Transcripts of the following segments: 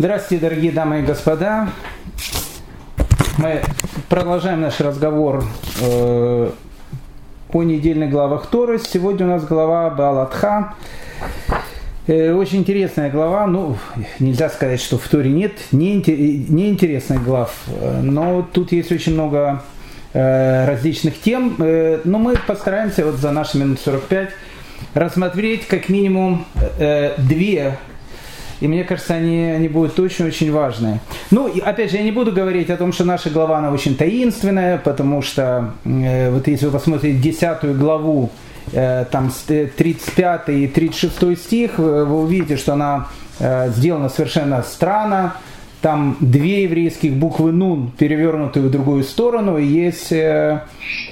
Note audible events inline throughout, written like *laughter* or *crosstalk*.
Здравствуйте, дорогие дамы и господа. Мы продолжаем наш разговор э, о недельных главах Торы. Сегодня у нас глава Балатха. Э, очень интересная глава. Ну, нельзя сказать, что в Торе нет неинтересных глав, но тут есть очень много э, различных тем. Э, но мы постараемся вот за наши минут 45 рассмотреть как минимум э, две и мне кажется, они, они будут очень-очень важные. Ну, и, опять же, я не буду говорить о том, что наша глава, она очень таинственная, потому что, э, вот если вы посмотрите десятую главу, э, там 35 и 36 стих, вы, увидите, что она э, сделана совершенно странно. Там две еврейских буквы «нун» перевернуты в другую сторону, и есть э,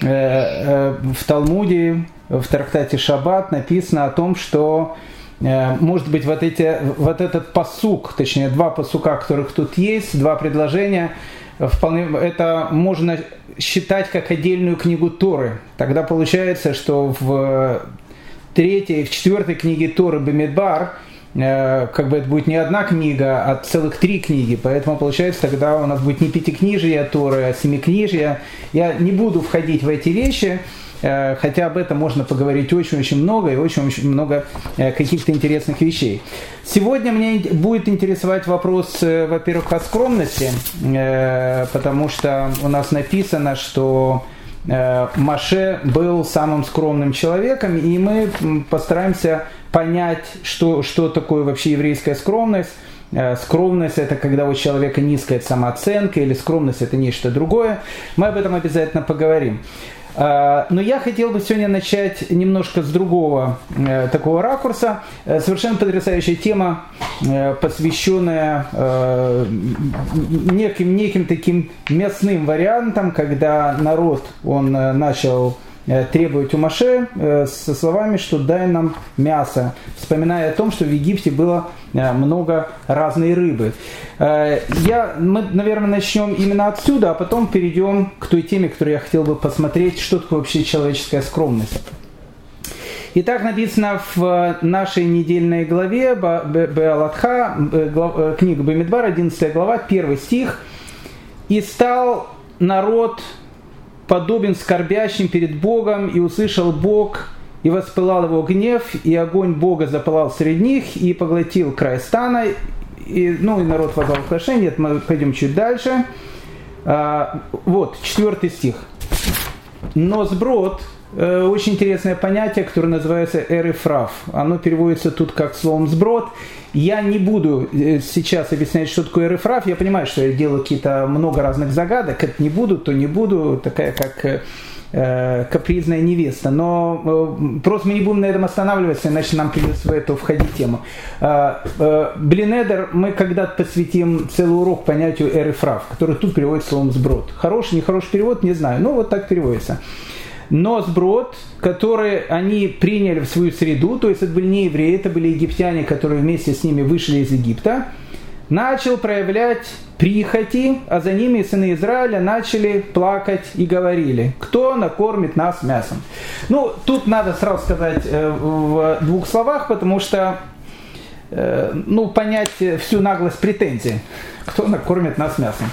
э, э, в Талмуде, в трактате «Шаббат» написано о том, что Э, может быть, вот, эти, вот этот посук, точнее, два посука, которых тут есть, два предложения, вполне, это можно считать как отдельную книгу Торы. Тогда получается, что в третьей, в четвертой книге Торы Бемидбар, э, как бы это будет не одна книга, а целых три книги. Поэтому получается, тогда у нас будет не пятикнижие Торы, а семикнижие. Я не буду входить в эти вещи. Э, хотя об этом можно поговорить очень-очень много и очень-очень много э, каких-то интересных вещей. Сегодня мне будет интересовать вопрос, э, во-первых, о скромности, потому что у нас написано, что Маше был самым скромным человеком, и мы постараемся понять, что, что такое вообще еврейская скромность. Скромность – это когда у человека низкая самооценка, или скромность – это нечто другое. Мы об этом обязательно поговорим. А, но я хотел бы сегодня начать немножко с другого э, такого ракурса. Э, совершенно потрясающая тема, э, посвященная неким, неким таким мясным вариантам, когда народ, он начал Э, требовать у Маше э, со словами, что дай нам мясо, вспоминая о том, что в Египте было э, много разной рыбы. Я, мы, наверное, начнем именно отсюда, а потом перейдем к той теме, которую я хотел бы посмотреть, что такое вообще человеческая скромность. Итак, написано в нашей недельной главе Беалатха, книга Бамидбар, 11 глава, 1 стих. «И стал народ подобен скорбящим перед Богом, и услышал Бог, и воспылал его гнев, и огонь Бога запылал среди них, и поглотил край стана, и, ну и народ возвал к Нет, мы пойдем чуть дальше. А, вот, четвертый стих. Но сброд, очень интересное понятие, которое называется эрифраф. Оно переводится тут как словом сброд. Я не буду э, сейчас объяснять, что такое РФРАФ. Я понимаю, что я делаю какие-то много разных загадок. Это не буду, то не буду. Такая как э, э капризная невеста. Но э, просто мы не будем на этом останавливаться, иначе нам придется в эту входить тему. Э, э, Блинедер мы когда-то посвятим целый урок понятию РФРАФ, который тут переводится словом сброд. Хороший, нехороший перевод, не знаю. Но вот так переводится но сброд, которые они приняли в свою среду, то есть это были не евреи, это были египтяне, которые вместе с ними вышли из Египта, начал проявлять прихоти, а за ними сыны Израиля начали плакать и говорили, кто накормит нас мясом. Ну, тут надо сразу сказать э, в двух словах, потому что ну, понять всю наглость претензий, кто накормит нас мясом.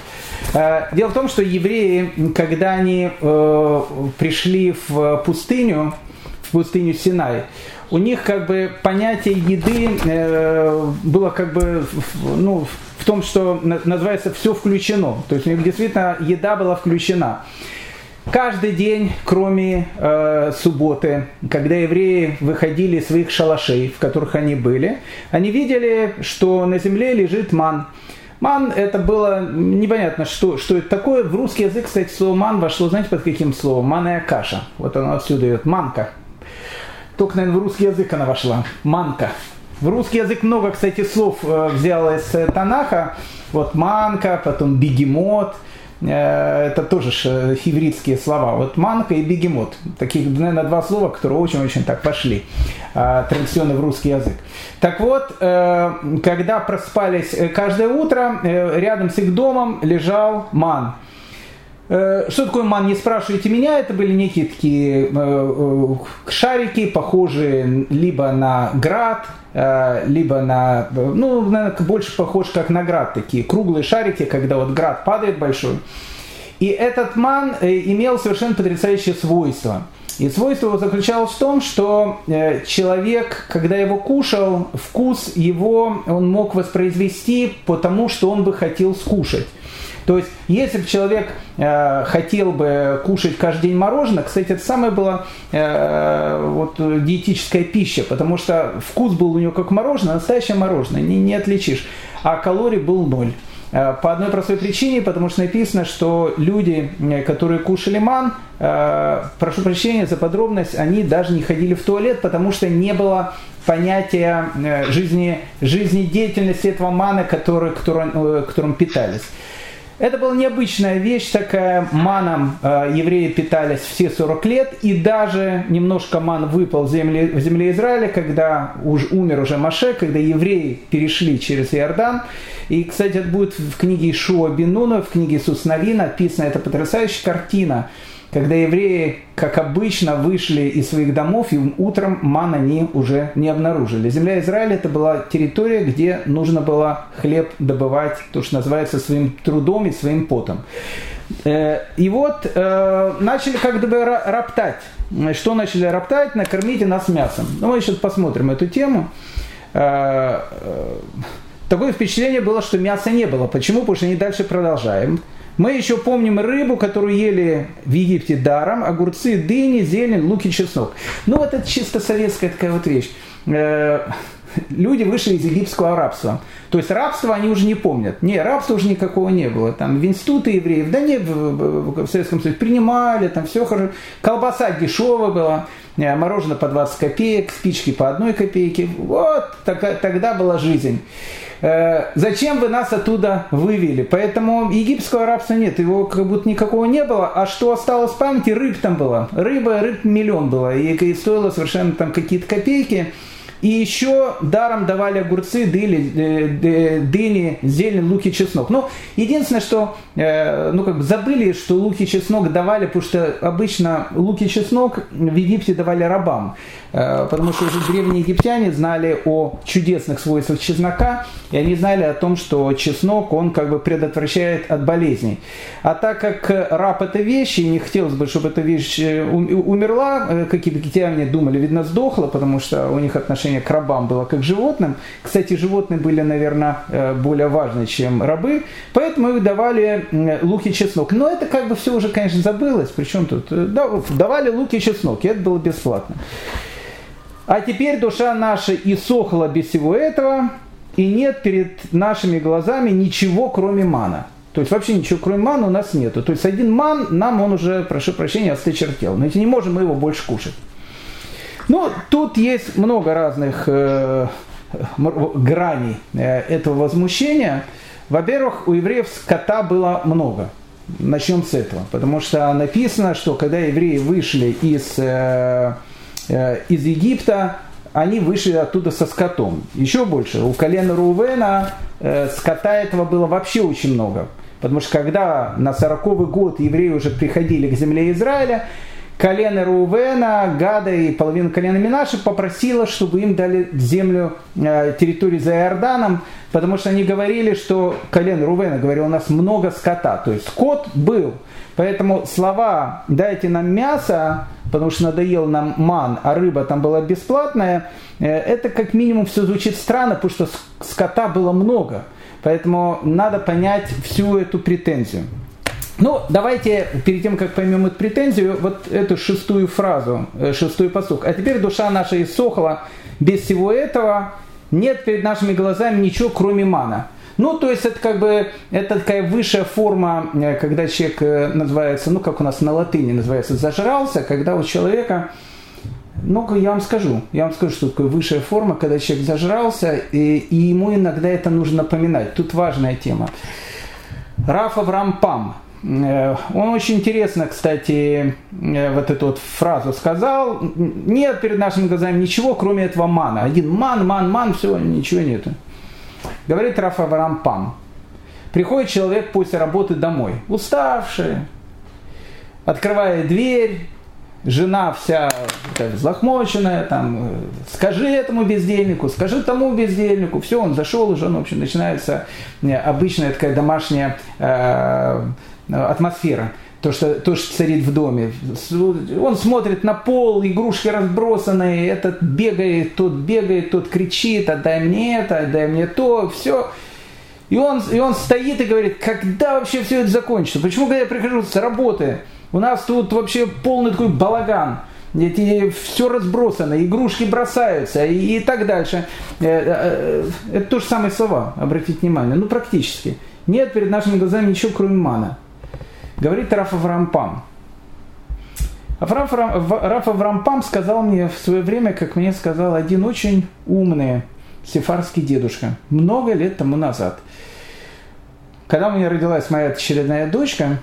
Э, дело в том, что евреи, когда они э, пришли в пустыню, в пустыню Синай, у них как бы понятие еды э, было как бы ну, в том, что называется все включено. То есть у них действительно еда была включена. Каждый день, кроме э, субботы, когда евреи выходили из своих шалашей, в которых они были, они видели, что на земле лежит ман. Ман это было непонятно, что, что это такое. В русский язык, кстати, слово ман вошло, знаете, под каким словом? Манная каша. Вот оно отсюда идет. Манка. Только, наверное, в русский язык она вошла. Манка. В русский язык много, кстати, слов э, взял из Танаха. Вот манка, потом бегемот – это тоже ивритские слова. Вот манка и бегемот. Таких, наверное, два слова, которые очень-очень так пошли э, традиционно в русский язык. Так вот, э, когда проспались каждое утро, рядом с их домом лежал ман. Э, что такое ман, не спрашивайте меня, это были некие такие шарики, похожие либо на град, либо на, ну, больше похож как на град, такие круглые шарики, когда вот град падает большой. И этот ман имел совершенно потрясающее свойство – и свойство его заключалось в том, что э, человек, когда его кушал, вкус его он мог воспроизвести потому, что он бы хотел скушать. То есть, если бы человек э, хотел бы кушать каждый день мороженое, кстати, это самая была э, вот, диетическая пища, потому что вкус был у него как мороженое, настоящее мороженое, не, не отличишь, а калорий был ноль. Э, по одной простой причине, потому что написано, что люди, э, которые кушали ман, э, прошу прощения за подробность, они даже не ходили в туалет, потому что не было понятия жизни, жизнедеятельности этого мана, который, которым, которым питались. Это была необычная вещь такая, маном э, евреи питались все 40 лет, и даже немножко ман выпал в земле, в земле Израиля, когда уж умер уже Маше, когда евреи перешли через Иордан. И, кстати, это будет в книге Ишуа Бенуна, в книге Иисус Нави написана эта потрясающая картина – когда евреи, как обычно, вышли из своих домов, и утром ман они уже не обнаружили. Земля Израиля это была территория, где нужно было хлеб добывать, то, что называется, своим трудом и своим потом. Э, и вот э, начали как бы роптать. Что начали роптать? Накормите нас мясом. Ну, мы сейчас посмотрим эту тему. Э, такое впечатление было, что мяса не было. Почему? Потому что они дальше продолжаем. Мы еще помним рыбу, которую ели в Египте даром, огурцы, дыни, зелень, лук и чеснок. Ну вот это чисто советская такая вот вещь. Э, люди вышли из египетского рабства. То есть рабство они уже не помнят. Не, рабства уже никакого не было. Там в институты евреев, да нет, в, в Советском Союзе принимали, там все хорошо. Колбаса дешевая была, мороженое по 20 копеек, спички по одной копейке. Вот так, тогда была жизнь. Э, зачем вы нас оттуда вывели? Поэтому египетского рабства нет, его как будто никакого не было. А что осталось в памяти? Рыб там было. Рыба, рыб миллион было. И, и стоило совершенно там какие-то копейки. И еще даром давали огурцы, дыни, э, дыни зелень, лук и чеснок. Ну, единственное, что э, ну, как бы забыли, что лук и чеснок давали, потому что обычно лук и чеснок в Египте давали рабам. Э, потому что уже древние египтяне знали о чудесных свойствах чеснока, и они знали о том, что чеснок, он как бы предотвращает от болезней. А так как раб это вещь, и не хотелось бы, чтобы эта вещь умерла, какие-то египтяне думали, видно, сдохла, потому что у них отношение к рабам было как к животным. Кстати, животные были, наверное, более важны, чем рабы, поэтому их давали лук и чеснок. Но это как бы все уже, конечно, забылось, причем тут давали лук и чеснок, и это было бесплатно. А теперь душа наша иссохла без всего этого, и нет перед нашими глазами ничего, кроме мана. То есть вообще ничего, кроме мана у нас нету. То есть один ман, нам он уже, прошу прощения, осточертел. Но не можем мы его больше кушать. Ну, тут есть много разных э, граней э, этого возмущения. Во-первых, у евреев скота было много. Начнем с этого. Потому что написано, что когда евреи вышли из... Э, Э, из Египта, они вышли оттуда со скотом. Еще больше. У колена Рувена э, скота этого было вообще очень много. Потому что когда на 40 год евреи уже приходили к земле Израиля, колено Рувена, Гада и половина колена Минаши попросила, чтобы им дали землю, э, территорию за Иорданом, потому что они говорили, что колено Рувена говорил, у нас много скота, то есть скот был. Поэтому слова «дайте нам мясо», потому что надоел нам ман, а рыба там была бесплатная, э, это как минимум все звучит странно, потому что скота было много. Поэтому надо понять всю эту претензию. Ну, давайте, перед тем, как поймем эту претензию, вот эту шестую фразу, э, шестую посук. А теперь душа наша иссохла без всего этого, нет перед нашими глазами ничего, кроме мана. Ну, то есть это как бы это такая высшая форма, э, когда человек э, называется, ну, как у нас на латыни называется, зажрался, когда у человека, ну, я вам скажу, я вам скажу, что такое высшая форма, когда человек зажрался, и, и ему иногда это нужно напоминать. Тут важная тема. Раф Авраам Пам, он очень интересно, кстати, вот эту вот фразу сказал. Нет перед нашими глазами ничего, кроме этого мана. Один ман, ман, ман, все, ничего нету. Говорит Раф Авраам Пам. Приходит человек после работы домой, уставший, открывает дверь, жена вся взлохмоченная, там, скажи этому бездельнику, скажи тому бездельнику, все, он зашел уже, ну, в общем, начинается э, обычная такая домашняя э, атмосфера. То что, то, что царит в доме. Он смотрит на пол, игрушки разбросанные, этот бегает, тот бегает, тот кричит, отдай мне это, отдай мне то, все. И он, и он стоит и говорит, когда вообще все это закончится? Почему, когда я прихожу с работы, у нас тут вообще полный такой балаган. Эти, все разбросано, игрушки бросаются и, и так дальше. Э, э, э, это то же самые слова, обратите внимание. Ну, практически. Нет перед нашими глазами ничего, кроме мана. Говорит Раф Аврампам. Сказал мне в свое время, как мне сказал один очень умный сефарский дедушка, много лет тому назад. Когда у меня родилась моя очередная дочка,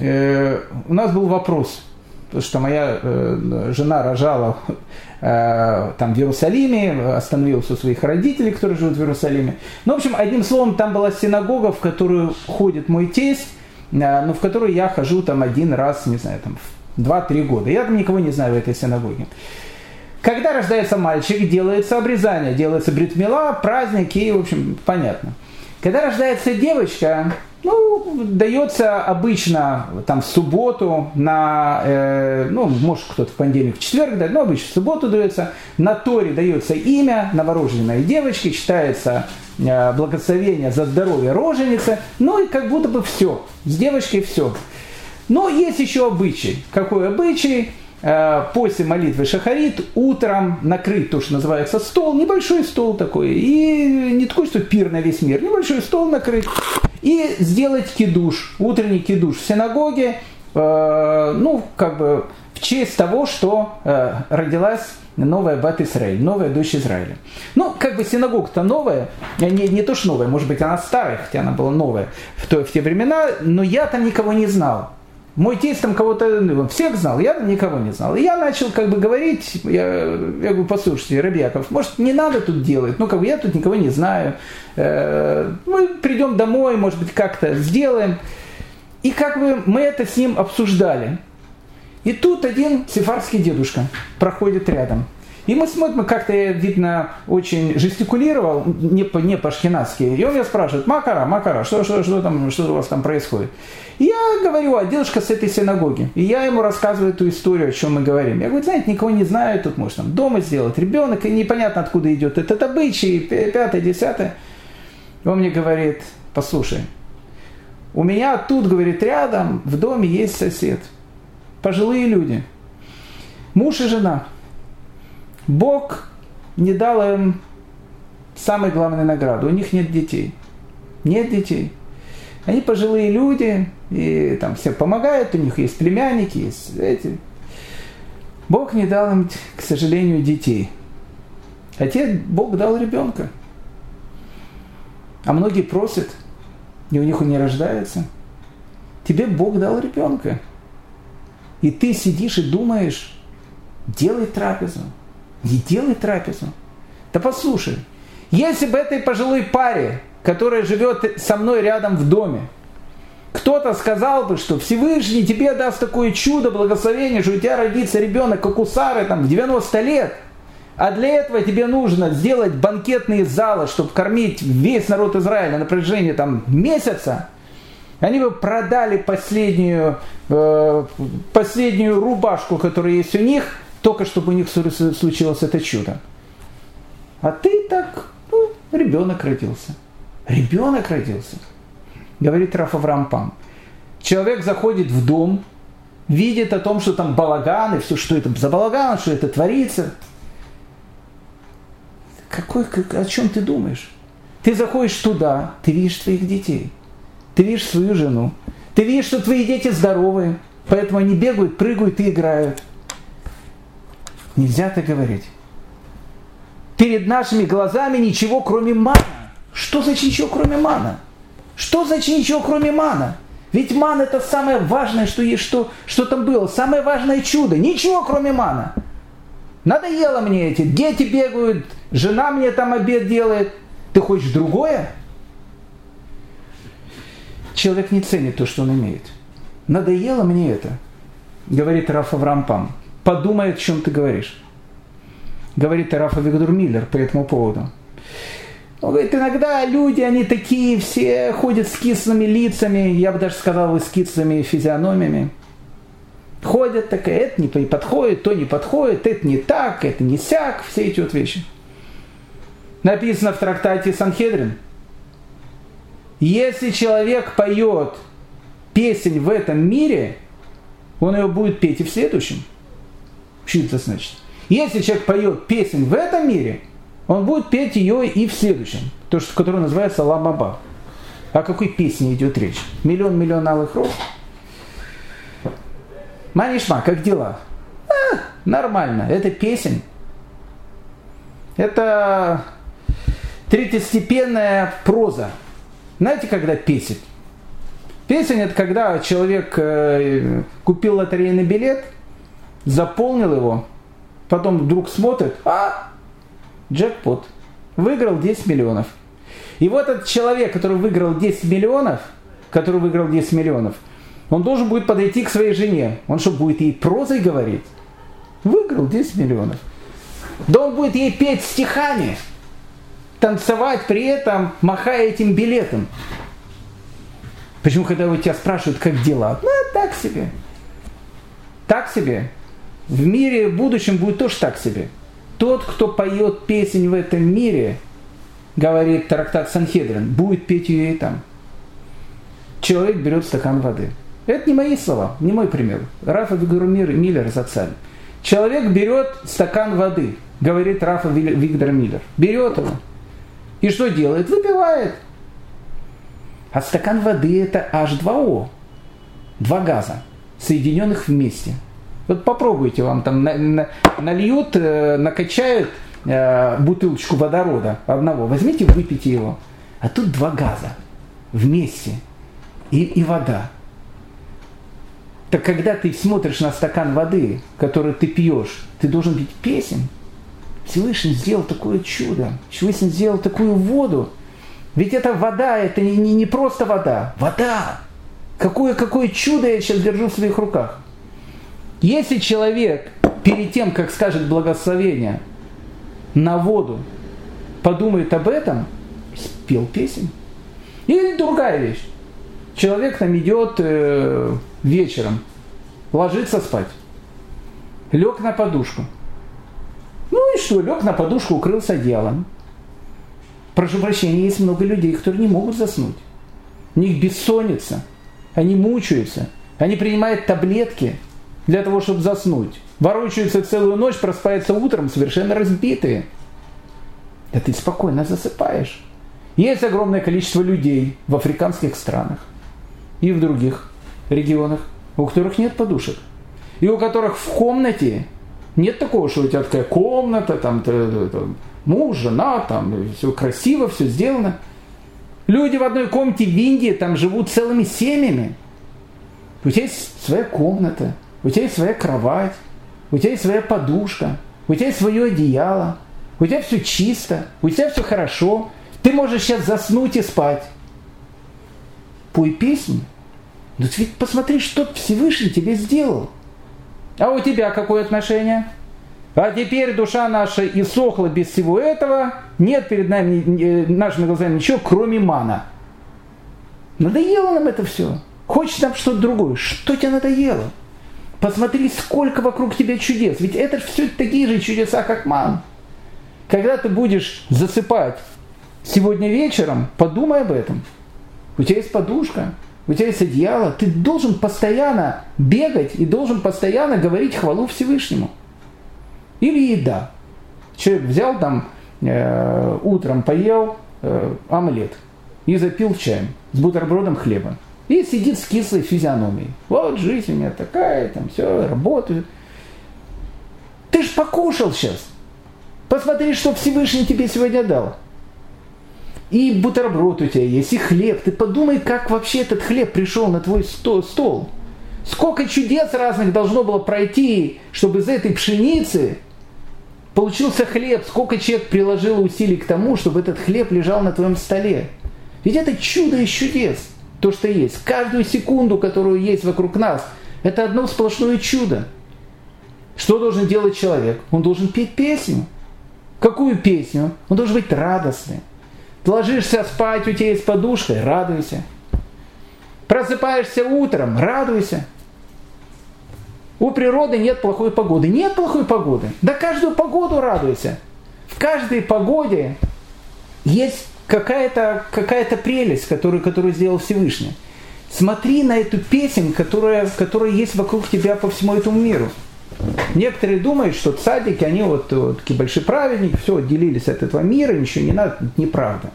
э, у нас был вопрос, потому что моя э, жена рожала э, там в Иерусалиме, остановилась у своих родителей, которые живут в Иерусалиме. Ну, в общем, одним словом, там была синагога, в которую ходит мой тесть, э, ну, в которую я хожу там один раз, не знаю, там, в 2-3 года. Я там никого не знаю в этой синагоге. Когда рождается мальчик, делается обрезание, делается бритмила, праздник и, в общем, понятно. Когда рождается девочка, ну, дается обычно там в субботу на, э, ну, может кто-то в понедельник, в четверг дает, но обычно в субботу дается. На Торе дается имя новорожденной девочки, читается э, благословение за здоровье роженицы, ну и как будто бы все, с девочкой все. Но есть еще обычай. Какой обычай? Э, после молитвы Шахарит утром накрыть то, что называется стол, небольшой стол такой, и не такой, что пир на весь мир, небольшой стол накрыть, и сделать кидуш, утренний кидуш в синагоге, э, ну, как бы в честь того, что э, родилась новая Бат Израиль, новая дочь Израиля. Ну, как бы синагога-то новая, не, не то что новая, может быть, она старая, хотя она была новая в, то, в те времена, но я там никого не знал. Мой тесть там кого-то, ну, всех знал, я никого не знал. И я начал как бы говорить, я, я говорю, послушайте, Рабьяков, может не надо тут делать, ну как бы я тут никого не знаю. Э, мы придем домой, может быть как-то сделаем. И как бы мы это с ним обсуждали. И тут один сефарский дедушка проходит рядом. И мы смотрим, как-то я, видно, очень жестикулировал, не, не по-шхинатски. И он меня спрашивает, Макара, Макара, что, что, что, там, что у вас там происходит? И я говорю, а дедушка с этой синагоги. И я ему рассказываю эту историю, о чем мы говорим. Я говорю, знаете, никого не знаю, тут может там дома сделать, ребенок, и непонятно откуда идет этот обычай, пятое, десятое. Он мне говорит, послушай, у меня тут, говорит, рядом в доме есть сосед. Пожилые люди. Муж и жена. Бог не дал им самой главной награды. У них нет детей. Нет детей. Они пожилые люди, и там все помогают, у них есть племянники, есть эти. Бог не дал им, к сожалению, детей. Хотя Бог дал ребенка. А многие просят, и у них он не рождается. Тебе Бог дал ребенка. И ты сидишь и думаешь, делай трапезу, не делай трапезу. Да послушай, если бы этой пожилой паре, которая живет со мной рядом в доме, кто-то сказал бы, что Всевышний тебе даст такое чудо, благословение, что у тебя родится ребенок, как у Сары, там, в 90 лет, а для этого тебе нужно сделать банкетные залы, чтобы кормить весь народ Израиля на протяжении там, месяца, они бы продали последнюю, э, последнюю рубашку, которая есть у них, только чтобы у них случилось это чудо. А ты так, ну, ребенок родился. Ребенок родился. Говорит Раф Аврампам. Человек заходит в дом, видит о том, что там балаган, и все, что это за балаган, что это творится. Какой, как, о чем ты думаешь? Ты заходишь туда, ты видишь своих детей, ты видишь свою жену, ты видишь, что твои дети здоровые, поэтому они бегают, прыгают и играют. Нельзя так говорить. Перед нашими глазами ничего, кроме мана. Что значит ничего, кроме мана? Что значит ничего, кроме мана? Ведь ман это самое важное, что есть, что, что там было. Самое важное чудо. Ничего, кроме мана. Надоело мне эти. Дети бегают, жена мне там обед делает. Ты хочешь другое? Человек не ценит то, что он имеет. Надоело мне это. говорит Рафа Врампам. Подумай, о чем ты говоришь. Говорит Рафа Виктор Миллер по этому поводу. Он говорит, иногда люди, они такие все ходят с кислыми лицами, я бы даже сказал, с кислыми физиономиями. Ходят такая, это не подходит, то не подходит, это не так, это не сяк, все эти вот вещи. Написано в трактате Санхедрин. Если человек поет песнь в этом мире, он ее будет петь и в следующем. Что это значит? Если человек поет песнь в этом мире, он будет петь ее и в следующем, то, что, которое называется Ламаба. О какой песне идет речь? Миллион-миллион алых роз? Манишма, как дела? А, нормально, это песень. Это третьестепенная проза. Знаете, когда песен? Песень это когда человек э, купил лотерейный билет, заполнил его, потом вдруг смотрит, а, джекпот, выиграл 10 миллионов. И вот этот человек, который выиграл 10 миллионов, который выиграл 10 миллионов, он должен будет подойти к своей жене. Он что, будет ей прозой говорить? Выиграл 10 миллионов. Да он будет ей петь стихами, танцевать при этом, махая этим билетом. Почему, когда у тебя спрашивают, как дела? Ну, так себе. Так себе. В мире будущем будет тоже так себе. Тот, кто поет песнь в этом мире, говорит трактат Санхедрин, будет петь ее и там. Человек берет стакан воды. Это не мои слова, не мой пример. Рафа Вигурмир Миллер Зацаль. Человек берет стакан воды, говорит Рафа Виктор Миллер. Берет его. И что делает? Выпивает. А стакан воды это H2O. Два газа, соединенных вместе. Вот попробуйте, вам там на, на, нальют, э, накачают э, бутылочку водорода одного. Возьмите, выпейте его. А тут два газа вместе. И, и вода. Так когда ты смотришь на стакан воды, который ты пьешь, ты должен петь песен. Всевышний сделал такое чудо. Всевышний сделал такую воду. Ведь это вода, это не, не, не просто вода. Вода. Какое, какое чудо я сейчас держу в своих руках. Если человек перед тем, как скажет благословение на воду, подумает об этом, спел песню. Или другая вещь. Человек там идет э, вечером, ложится спать, лег на подушку. Ну и что, лег на подушку, укрылся одеялом. Прошу прощения, есть много людей, которые не могут заснуть. У них бессонница, они мучаются, они принимают таблетки для того, чтобы заснуть. Ворочаются целую ночь, просыпаются утром совершенно разбитые. Да ты спокойно засыпаешь. Есть огромное количество людей в африканских странах и в других регионах, у которых нет подушек. И у которых в комнате нет такого, что у тебя такая комната, там, ты, там муж, жена, там все красиво, все сделано. Люди в одной комнате в Индии там живут целыми семьями. У тебя есть своя комната, у тебя есть своя кровать, у тебя есть своя подушка, у тебя есть свое одеяло, у тебя все чисто, у тебя все хорошо. Ты можешь сейчас заснуть и спать. Пой песню. Ну ты ведь посмотри, что Всевышний тебе сделал. А у тебя какое отношение? А теперь душа наша иссохла без всего этого, нет перед нами, нашими глазами ничего, кроме мана. Надоело нам это все. Хочешь нам что-то другое. Что тебе надоело? Посмотри, сколько вокруг тебя чудес. Ведь это все такие же чудеса, как ман. Когда ты будешь засыпать сегодня вечером, подумай об этом. У тебя есть подушка, у тебя есть одеяло, ты должен постоянно бегать и должен постоянно говорить хвалу Всевышнему. Или еда. Человек взял там, э, утром поел э, омлет и запил чаем с бутербродом хлеба. И сидит с кислой физиономией. Вот жизнь у меня такая, там все, работаю. Ты ж покушал сейчас. Посмотри, что Всевышний тебе сегодня дал и бутерброд у тебя есть, и хлеб. Ты подумай, как вообще этот хлеб пришел на твой стол. Сколько чудес разных должно было пройти, чтобы из этой пшеницы получился хлеб. Сколько человек приложило усилий к тому, чтобы этот хлеб лежал на твоем столе. Ведь это чудо из чудес, то, что есть. Каждую секунду, которую есть вокруг нас, Это одно сплошное чудо. Что должен делать человек? Он должен петь песню. Какую песню? Он должен быть радостным. Ты ложишься спать, у тебя есть подушка, радуйся. Просыпаешься утром, радуйся. У природы нет плохой погоды. Нет плохой погоды. Да каждую погоду радуйся. В каждой погоде есть какая-то какая прелесть, которую, которую сделал Всевышний. Смотри на эту песнь, которая, которая есть вокруг тебя по всему этому миру. Некоторые думают, что цадики, они вот, вот такие большие праведники, все, отделились от этого мира, ничего не надо, неправда.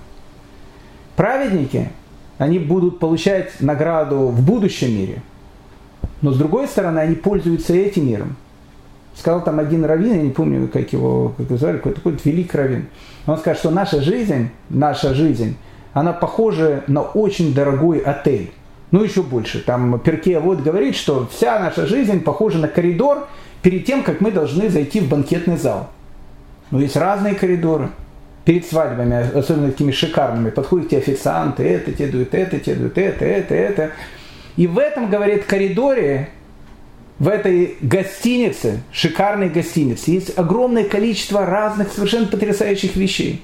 Праведники, они будут получать награду в будущем мире, но с другой стороны, они пользуются этим миром. Сказал там один раввин, я не помню, как его, как звали, какой-то какой великий раввин. Он сказал, что наша жизнь, наша жизнь, она похожа на очень дорогой отель. Ну, еще больше. Там Перке вот говорит, что вся наша жизнь похожа на коридор, перед тем, как мы должны зайти в банкетный зал. Но есть разные коридоры. Перед свадьбами, особенно такими шикарными, подходят те официанты, это те дуют, это те дуют, это, это, это. И в этом, говорит, коридоре, в этой гостинице, шикарной гостинице, есть огромное количество разных совершенно потрясающих вещей.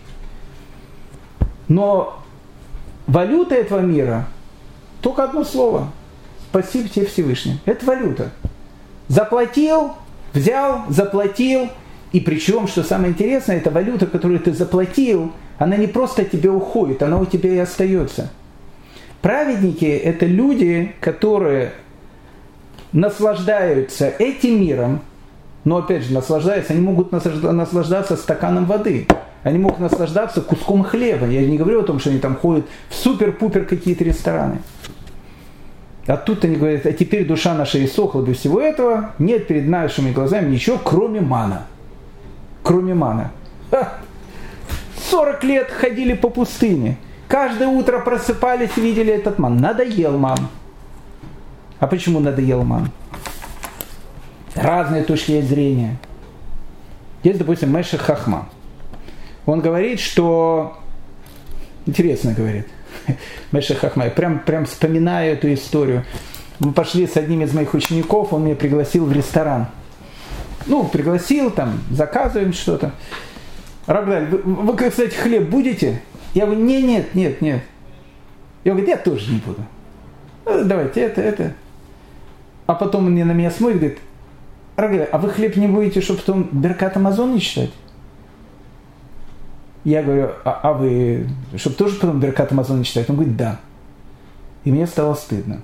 Но валюта этого мира только одно слово. Спасибо тебе Всевышний. Это валюта. Заплатил, Взял, заплатил, и причем, что самое интересное, эта валюта, которую ты заплатил, она не просто тебе уходит, она у тебя и остается. Праведники – это люди, которые наслаждаются этим миром, но опять же, наслаждаются, они могут наслаждаться стаканом воды, они могут наслаждаться куском хлеба. Я не говорю о том, что они там ходят в супер-пупер какие-то рестораны. А тут они говорят, а теперь душа наша иссохла без всего этого, нет перед нашими глазами ничего, кроме мана. Кроме мана. Ха! 40 лет ходили по пустыне. Каждое утро просыпались, видели этот ман. Надоел ман. А почему надоел ман? Разные точки зрения. Есть, допустим, Мэша Хахма. Он говорит, что... Интересно говорит *laughs* – Меша Хахмай. Прям, прям вспоминаю эту историю. Мы пошли с одним из моих учеников, он меня пригласил в ресторан. Ну, пригласил, там, заказываем что-то. Рагдаль, вы, вы, кстати, хлеб будете? Я говорю, нет, нет, нет, нет. Я говорю, я тоже не буду. «Ну, давайте это, это. А потом он мне на меня смотрит, говорит, Рагдаль, а вы хлеб не будете, чтобы потом Беркат Амазон не читать? Я говорю, а, а вы, чтобы тоже потом Беркат Амазон читать? Он говорит, да. И мне стало стыдно.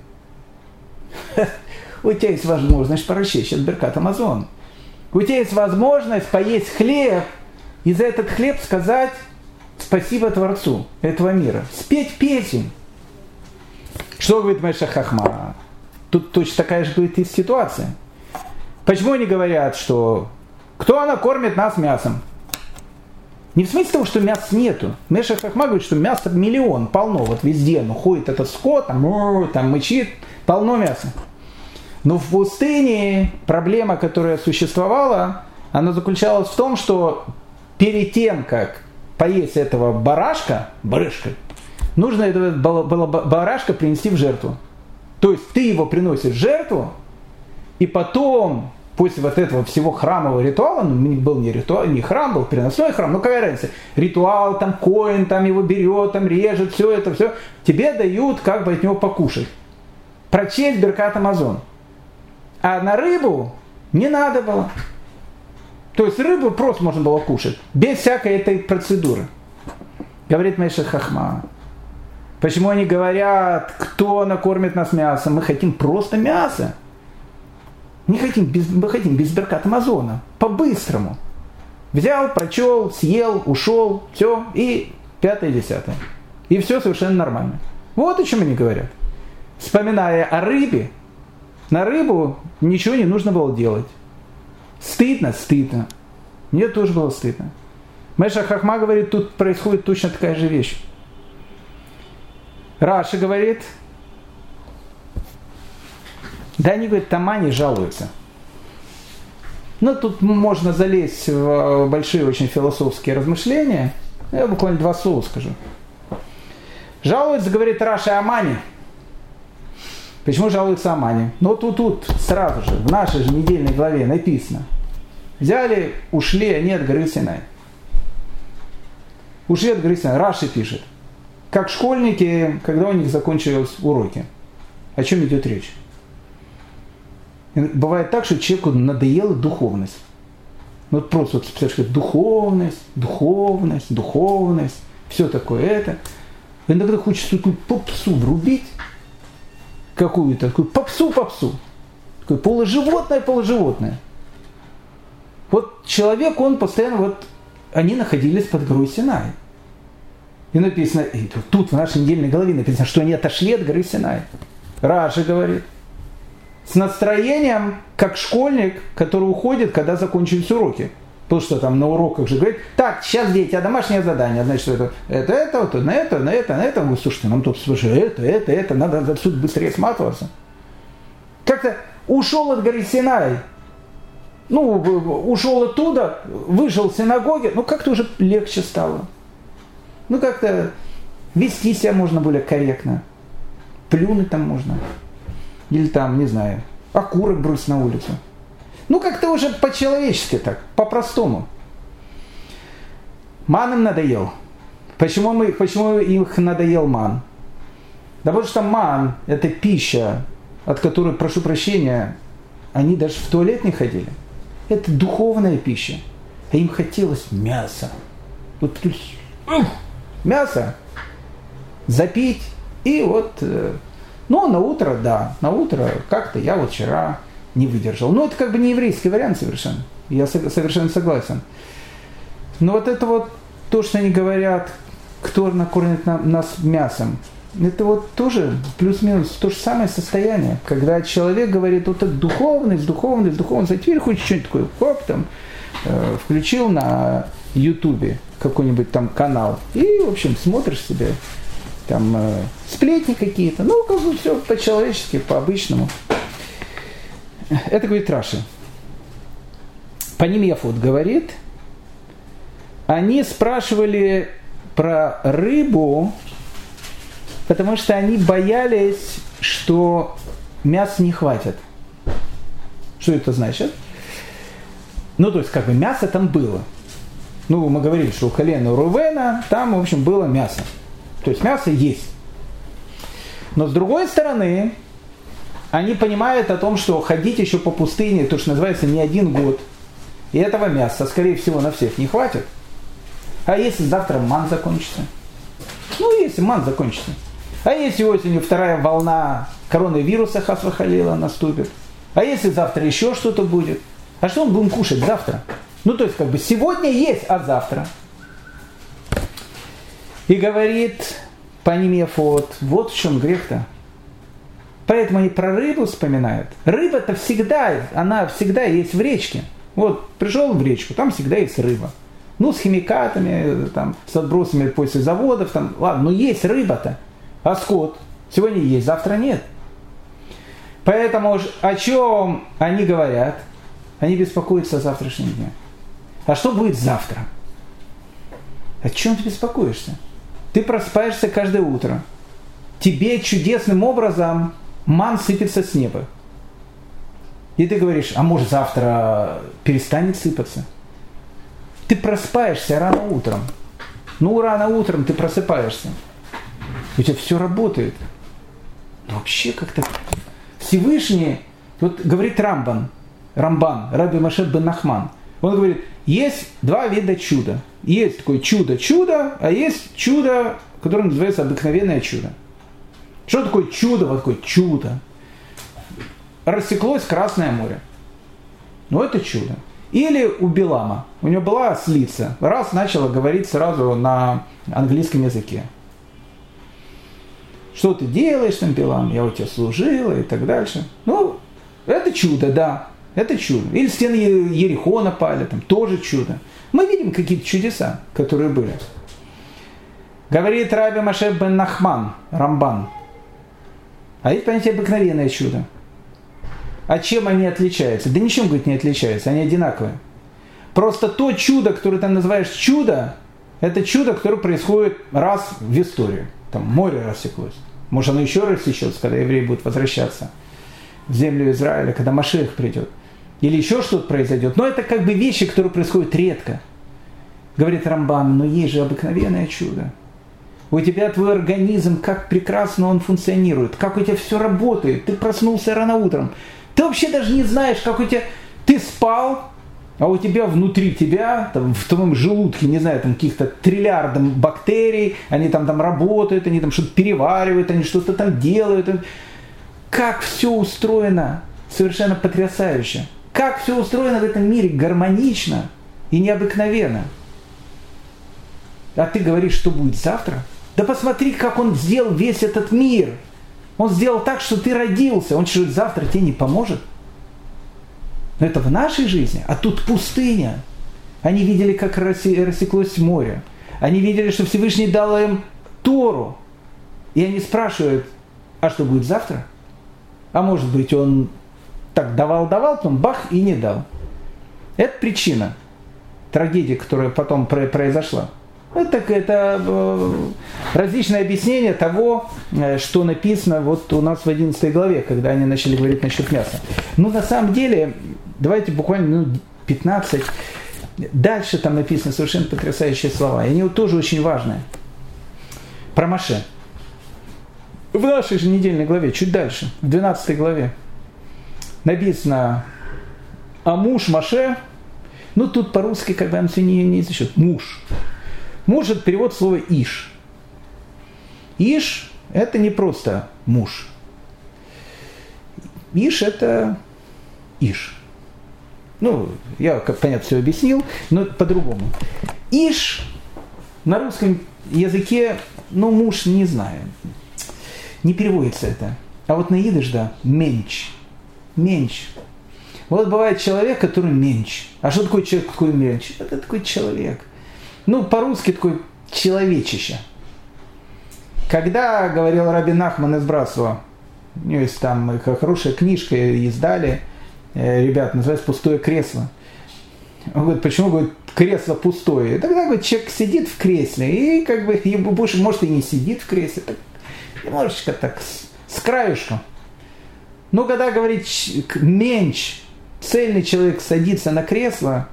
*laughs* У тебя есть возможность прочесть от Беркат Амазон. У тебя есть возможность поесть хлеб и за этот хлеб сказать спасибо Творцу этого мира. Спеть песнь. Что говорит Мэша Хахма? Тут точно такая же будет и ситуация. Почему они говорят, что кто она кормит нас мясом? Не в смысле того, что мяса нету. Меша Хахма говорит, что мяса миллион, полно, вот везде. Ну, ходит этот скот, там, там мычит, полно мяса. Но в пустыне проблема, которая существовала, она заключалась в том, что перед тем, как поесть этого барашка, барышка, нужно этого барашка принести в жертву. То есть ты его приносишь жертву, и потом после вот этого всего храмового ритуала, ну, был не ритуал, не храм, был переносной храм, ну какая разница, ритуал, там, коин, там его берет, там режет, все это, все, тебе дают как бы от него покушать. Прочесть Беркат Амазон. А на рыбу не надо было. То есть рыбу просто можно было кушать, без всякой этой процедуры. Говорит Мейша Хахма. Почему они говорят, кто накормит нас мясом? Мы хотим просто мясо. Не хотим без, мы хотим без Беркат Амазона. По-быстрому. Взял, прочел, съел, ушел, все, и пятое, десятое. И все совершенно нормально. Вот о чем они говорят. Вспоминая о рыбе, на рыбу ничего не нужно было делать. Стыдно, стыдно. Мне тоже было стыдно. Мэша Хахма говорит, тут происходит точно такая же вещь. Раша говорит, да они, говорят, Тамани жалуются. Ну, тут можно залезть в большие очень философские размышления. Я буквально два слова скажу. Жалуется, говорит Раша Амани. Почему жалуются о мане? Ну тут, тут сразу же, в нашей же недельной главе написано. Взяли, ушли они от горы. Ушли от горы Синай. Раши пишет. Как школьники, когда у них закончились уроки. О чем идет речь? Бывает так, что человеку надоела духовность. Ну, вот просто вот представляешь, духовность, духовность, духовность, все такое это. Иногда хочется такую попсу врубить, какую-то, такую попсу-попсу. Такое положивотное, положивотное. Вот человек, он постоянно, вот, они находились под горой Синай. И написано, и тут в нашей недельной голове написано, что они отошли от горы Синай. Раши говорит. С настроением, как школьник, который уходит, когда закончились уроки. Потому что там на уроках же говорит, так, сейчас, дети, а домашнее задание, значит, это, это, это, вот, на это, на это, на это. Вы слушайте, нам тут, слушай, это, это, это, надо отсюда быстрее сматываться. Как-то ушел от горы Синай, ну, ушел оттуда, вышел в синагоге, ну, как-то уже легче стало. Ну, как-то вести себя можно более корректно. Плюнуть там можно. Или там, не знаю, окурок бросить на улицу. Ну, как-то уже по-человечески так, по-простому. Ман им надоел. Почему, мы, почему их надоел ман? Да потому что ман – это пища, от которой, прошу прощения, они даже в туалет не ходили. Это духовная пища. А им хотелось мяса. Вот мясо запить и вот э, ну, на утро, да, на утро как-то я вот вчера не выдержал. Но это как бы не еврейский вариант совершенно. Я совершенно согласен. Но вот это вот то, что они говорят, кто накормит нас мясом, это вот тоже плюс-минус то же самое состояние, когда человек говорит, вот это духовность, духовность, духовность, а теперь хоть что-нибудь такое, хоп, там, э, включил на ютубе какой-нибудь там канал, и, в общем, смотришь себе, там э, сплетни какие-то, ну, как бы все по-человечески, по-обычному. Это говорит Раши. По ним Яфут говорит, они спрашивали про рыбу, потому что они боялись, что мяса не хватит. Что это значит? Ну, то есть, как бы мясо там было. Ну, мы говорили, что у колена Рувена там, в общем, было мясо. То есть мясо есть. Но с другой стороны, они понимают о том, что ходить еще по пустыне, то, что называется, не один год. И этого мяса, скорее всего, на всех не хватит. А если завтра ман закончится? Ну, если ман закончится. А если осенью вторая волна коронавируса Хасвахалила наступит? А если завтра еще что-то будет? А что мы будем кушать завтра? Ну, то есть, как бы сегодня есть, а завтра – и говорит Панимефот, вот в чем грех-то. Поэтому они про рыбу вспоминают. Рыба-то всегда, она всегда есть в речке. Вот пришел в речку, там всегда есть рыба. Ну, с химикатами, там, с отбросами после заводов, там, ладно, но есть рыба-то. А скот сегодня есть, завтра нет. Поэтому о чем они говорят? Они беспокоятся о завтрашнем дне. А что будет завтра? О чем ты беспокоишься? Ты просыпаешься каждое утро. Тебе чудесным образом ман сыпется с неба. И ты говоришь, а может завтра перестанет сыпаться? Ты просыпаешься рано утром. Ну, рано утром ты просыпаешься. У тебя все работает. Но вообще как-то Всевышний, вот говорит Рамбан, Рамбан, Раби Машет бен Нахман, он говорит, есть два вида чуда. Есть такое чудо-чудо, а есть чудо, которое называется обыкновенное чудо. Что такое чудо? Вот такое чудо. Рассеклось Красное море. Ну это чудо. Или у Белама. У него была ослица. Раз начала говорить сразу на английском языке. Что ты делаешь там, Белам? Я у тебя служила и так дальше. Ну, это чудо, да. Это чудо. Или стены Ерехона пали, там тоже чудо. Мы видим какие-то чудеса, которые были. Говорит Раби Машев бен Нахман, Рамбан. А есть понятие обыкновенное чудо. А чем они отличаются? Да ничем, говорит, не отличаются, они одинаковые. Просто то чудо, которое ты называешь чудо, это чудо, которое происходит раз в истории. Там море рассеклось. Может, оно еще рассечется, когда евреи будут возвращаться в землю Израиля, когда Машех придет. Или еще что-то произойдет. Но это как бы вещи, которые происходят редко. Говорит Рамбан, но есть же обыкновенное чудо. У тебя твой организм, как прекрасно он функционирует, как у тебя все работает. Ты проснулся рано утром. Ты вообще даже не знаешь, как у тебя... Ты спал, а у тебя внутри тебя, там, в твоем желудке, не знаю, там каких-то триллиардов бактерий, они там, там работают, они там что-то переваривают, они что-то там делают. Как все устроено совершенно потрясающе. Как все устроено в этом мире гармонично и необыкновенно. А ты говоришь, что будет завтра? Да посмотри, как он сделал весь этот мир. Он сделал так, что ты родился. Он что, завтра тебе не поможет? Но это в нашей жизни, а тут пустыня. Они видели, как рассеклось море. Они видели, что Всевышний дал им Тору. И они спрашивают, а что будет завтра? А может быть, он так давал-давал, потом бах и не дал. Это причина трагедии, которая потом произошла. Это, это различные объяснения того, э, что написано вот у нас в 11 главе, когда они начали говорить насчет мяса. Но на самом деле, давайте буквально ну, 15. Дальше там написаны совершенно потрясающие слова. И они тоже очень важные. Про Маше. В нашей же недельной главе, чуть дальше, в 12 главе, написано «А муж Маше», ну тут по-русски как бы он все не, не ищет, «муж». Муж – это перевод слова «иш». «Иш» – это не просто муж. «Иш» – это «иш». Ну, я, как понятно, все объяснил, но по-другому. «Иш» на русском языке, ну, муж не знаю. Не переводится это. А вот на идыш, да, менч. Менч. Вот бывает человек, который менч. А что такое человек, такой менч? Это такой человек ну, по-русски такой человечище. Когда говорил Раби Нахман из Брасова, у него есть там хорошая книжка, издали, э, ребят, называется «Пустое кресло». Он говорит, почему, говорит, кресло пустое? Тогда, говорит, человек сидит в кресле, и как бы, и больше, может, и не сидит в кресле, так, немножечко так, с, с краешком. Но когда, говорит, менч, цельный человек садится на кресло,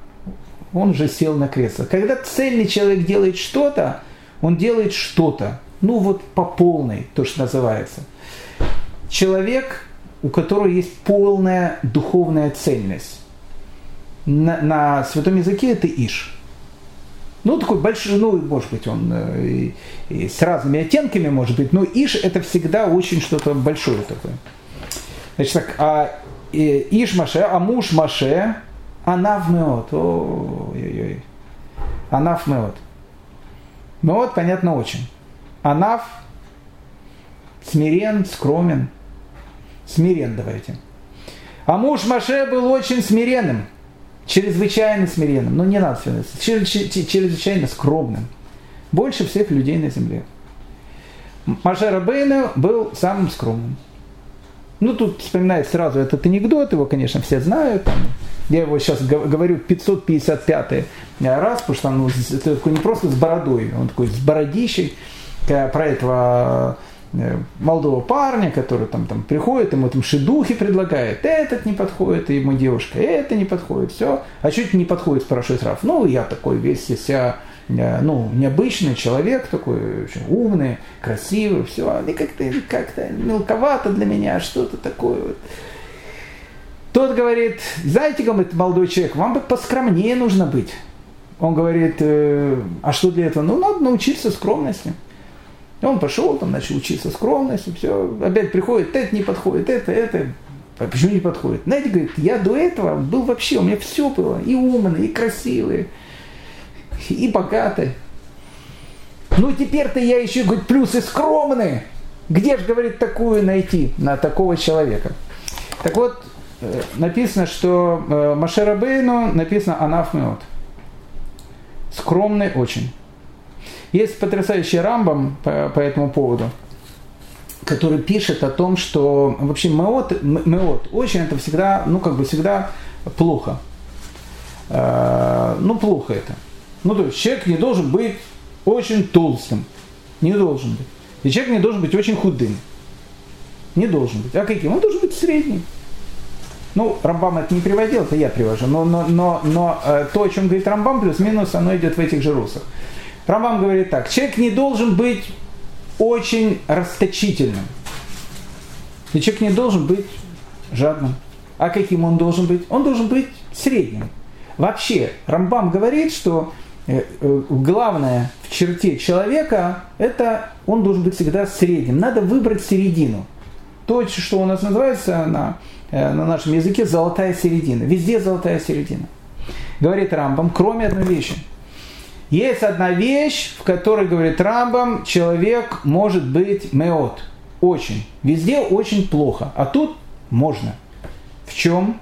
он уже сел на кресло. Когда цельный человек делает что-то, он делает что-то, ну вот по полной, то, что называется. Человек, у которого есть полная духовная цельность. На, на святом языке это Иш. Ну, такой большой, ну, может быть, он э, и, и с разными оттенками, может быть, но Иш это всегда очень что-то большое такое. Значит так, а Иш Маше, а муж Маше, Анав меот. Ой-ой-ой. Анав меот. Меот, понятно, очень. Анав смирен, скромен. Смирен давайте. А муж Маше был очень смиренным. Чрезвычайно смиренным. Ну, не надо чрезвычайно скромным. Больше всех людей на земле. Маше Рабейна был самым скромным. Ну, тут вспоминает сразу этот анекдот, его, конечно, все знают. Я его сейчас говорю 555 раз, потому что он такой не просто с бородой, он такой с бородищей э, про этого э, молодого парня, который там, там приходит, ему там шедухи предлагает, этот не подходит, ему девушка, это не подходит, все. А чуть не подходит, спрашивает Раф. Ну, я такой весь из себя э, ну, необычный человек такой, очень умный, красивый, все, и как-то как мелковато для меня, что-то такое вот. Тот говорит, знаете, говорит молодой человек, вам бы поскромнее нужно быть. Он говорит, э, а что для этого? Ну, надо научиться скромности. И он пошел, там, начал учиться скромности, все, опять приходит, это не подходит, это, это, а почему не подходит? Знаете, говорит, я до этого был вообще, у меня все было, и умный, и красивый, и богатый. Ну, теперь-то я еще, говорит, плюс и скромный. Где же, говорит, такую найти на такого человека? Так вот, Э, написано, что э, Машера Бейну написано Анафмеот. Скромный очень. Есть потрясающий рамбам по, по этому поводу, который пишет о том, что вообще меот, меот очень это всегда, ну как бы всегда плохо. Э, ну плохо это. Ну то есть человек не должен быть очень толстым. Не должен быть. И человек не должен быть очень худым. Не должен быть. А каким? Он должен быть средним. Ну, Рамбам это не приводил, это я привожу. Но, но, но, но э, то, о чем говорит Рамбам, плюс-минус, оно идет в этих же русах. Рамбам говорит так. Человек не должен быть очень расточительным. И человек не должен быть жадным. А каким он должен быть? Он должен быть средним. Вообще, Рамбам говорит, что главное в черте человека, это он должен быть всегда средним. Надо выбрать середину. То, что у нас называется на, э, на нашем языке золотая середина. Везде золотая середина. Говорит Рамбам, кроме одной вещи. Есть одна вещь, в которой, говорит Рамбам, человек может быть меот. Очень. Везде очень плохо. А тут можно. В чем?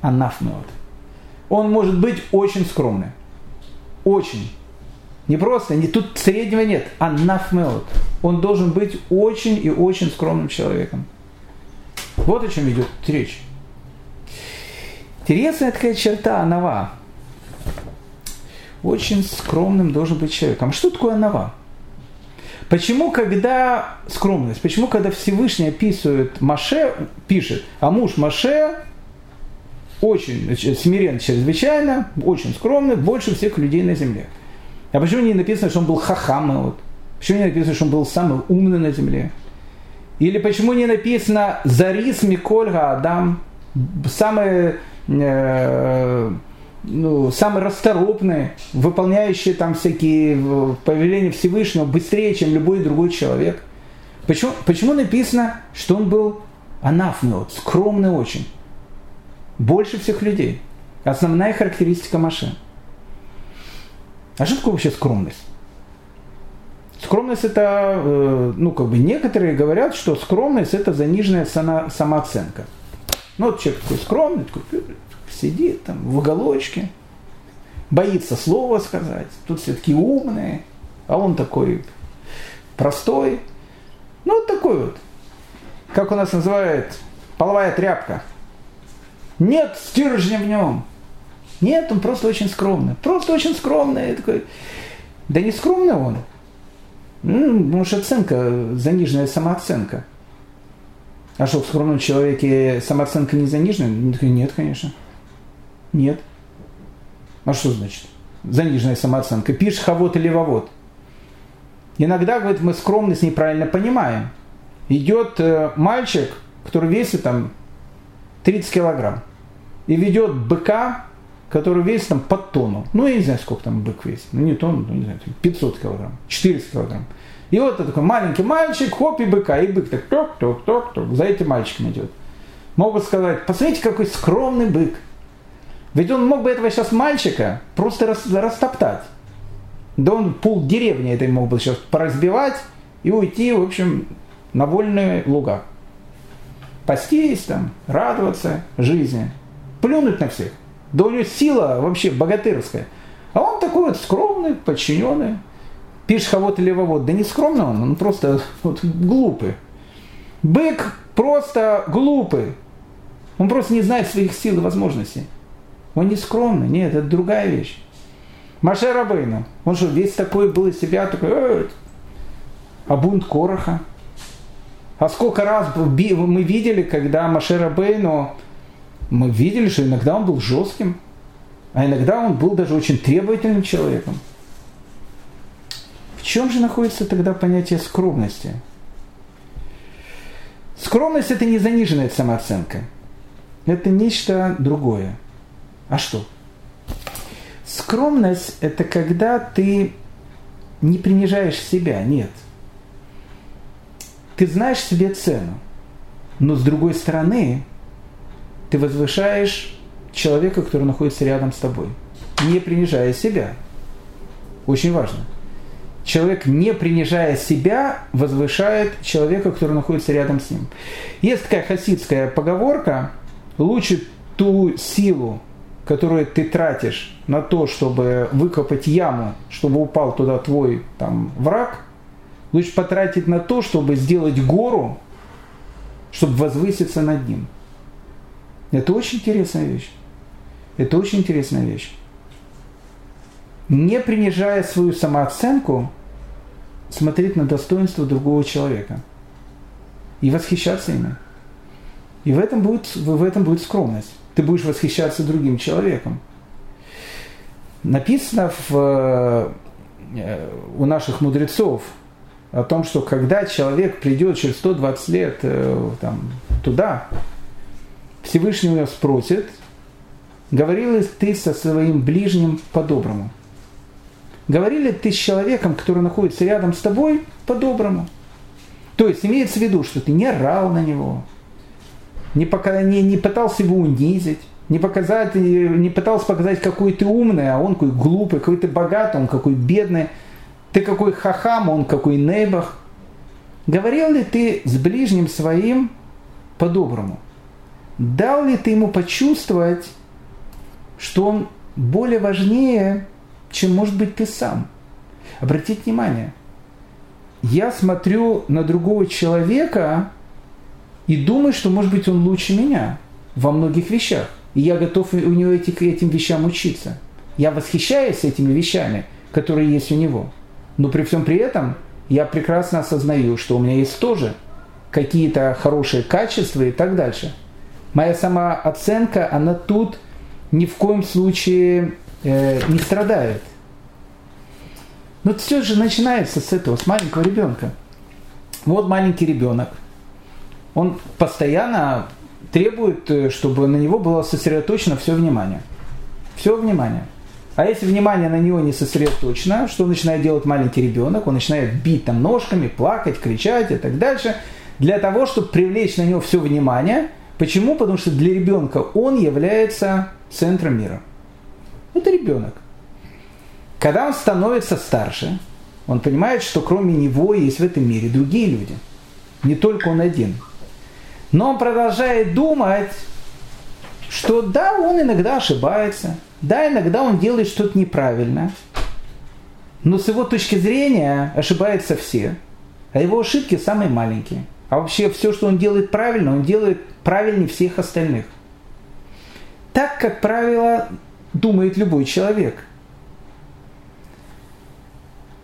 Анаф. Он может быть очень скромный. Очень. Не просто, не, тут среднего нет, а нафмеот. Он должен быть очень и очень скромным человеком. Вот о чем идет речь. Интересная такая черта Анава. Очень скромным должен быть человеком. А что такое Анава? Почему, когда скромность, почему, когда Всевышний описывает Маше, пишет, а муж Маше очень смирен чрезвычайно, очень скромный, больше всех людей на земле. А почему не написано, что он был хахам? Вот? Почему не написано, что он был самый умный на земле? Или почему не написано «Зарис Микольга Адам», самый, э, ну, самый расторопный, выполняющий там всякие повеления Всевышнего быстрее, чем любой другой человек? Почему, почему написано, что он был анафмиот, скромный очень? Больше всех людей. Основная характеристика машин – а что такое вообще скромность? Скромность это, э, ну, как бы некоторые говорят, что скромность это заниженная самооценка. Ну, вот человек такой скромный, такой сидит там в уголочке, боится слова сказать, тут все таки умные, а он такой простой. Ну, вот такой вот. Как у нас называют, половая тряпка. Нет стержня в нем. Нет, он просто очень скромный. Просто очень скромный. Я такой, да не скромный он. Ну, может, оценка, заниженная самооценка. А что, в скромном человеке самооценка не заниженная? Нет, конечно. Нет. А что значит? Заниженная самооценка. Пишешь хавот или вовод. Иногда, говорит, мы скромность неправильно понимаем. Идет э, мальчик, который весит там 30 килограмм, и ведет быка который весит там под тонну. Ну, я не знаю, сколько там бык весит. Ну, не тонну, ну, не знаю, 500 килограмм, 400 килограмм. И вот это такой маленький мальчик, хоп, и быка, и бык так ток-ток-ток-ток, за этим мальчиком идет. Могут сказать, посмотрите, какой скромный бык. Ведь он мог бы этого сейчас мальчика просто растоптать. Да он пол деревни этой мог бы сейчас поразбивать и уйти, в общем, на вольные луга. Пастись там, радоваться жизни, плюнуть на всех. Да у него сила вообще богатырская. А он такой вот скромный, подчиненный. Пишешь кого-то левовод. Да не скромный он, он просто вот, глупый. Бык просто глупый. Он просто не знает своих сил и возможностей. Он не скромный, нет, это другая вещь. Маше Рабейна, он что, весь такой был из себя, такой, э, а бунт Короха. А сколько раз мы видели, когда Маше Рабейну мы видели, что иногда он был жестким, а иногда он был даже очень требовательным человеком. В чем же находится тогда понятие скромности? Скромность это не заниженная самооценка. Это нечто другое. А что? Скромность это когда ты не принижаешь себя, нет. Ты знаешь себе цену. Но с другой стороны, ты возвышаешь человека, который находится рядом с тобой, не принижая себя. Очень важно. Человек, не принижая себя, возвышает человека, который находится рядом с ним. Есть такая хасидская поговорка, лучше ту силу, которую ты тратишь на то, чтобы выкопать яму, чтобы упал туда твой там, враг, лучше потратить на то, чтобы сделать гору, чтобы возвыситься над ним. Это очень интересная вещь. Это очень интересная вещь. Не принижая свою самооценку, смотреть на достоинство другого человека и восхищаться ими. И в этом будет, в этом будет скромность. Ты будешь восхищаться другим человеком. Написано в, э, у наших мудрецов о том, что когда человек придет через 120 лет э, там, туда, Всевышний у него спросит, говорил ли ты со своим ближним по-доброму? Говорили ты с человеком, который находится рядом с тобой, по-доброму? То есть имеется в виду, что ты не орал на него, не, пока, не, не пытался его унизить, не, показать, не пытался показать, какой ты умный, а он какой глупый, какой ты богатый, он какой бедный, ты какой хахам, он какой небах. Говорил ли ты с ближним своим по-доброму? Дал ли ты ему почувствовать, что он более важнее, чем может быть ты сам? Обратите внимание, я смотрю на другого человека и думаю, что может быть он лучше меня во многих вещах. И я готов у него этих, этим вещам учиться. Я восхищаюсь этими вещами, которые есть у него. Но при всем при этом я прекрасно осознаю, что у меня есть тоже какие-то хорошие качества и так дальше. Моя самооценка, она тут ни в коем случае э, не страдает. Но все же начинается с этого, с маленького ребенка. Вот маленький ребенок. Он постоянно требует, э, чтобы на него было сосредоточено все внимание. Все внимание. А если внимание на него не сосредоточено, что начинает делать маленький ребенок? Он начинает бить там ножками, плакать, кричать и так дальше, для того, чтобы привлечь на него все внимание. Почему? Потому что для ребенка он является центром мира. Это ребенок. Когда он становится старше, он понимает, что кроме него есть в этом мире другие люди. Не только он один – но он продолжает думать, что да, он иногда ошибается, да, иногда он делает что-то неправильно, но с его точки зрения ошибаются все, а его ошибки самые маленькие. А вообще все, что он делает правильно, он делает правильнее всех остальных. Так, как правило, думает любой человек.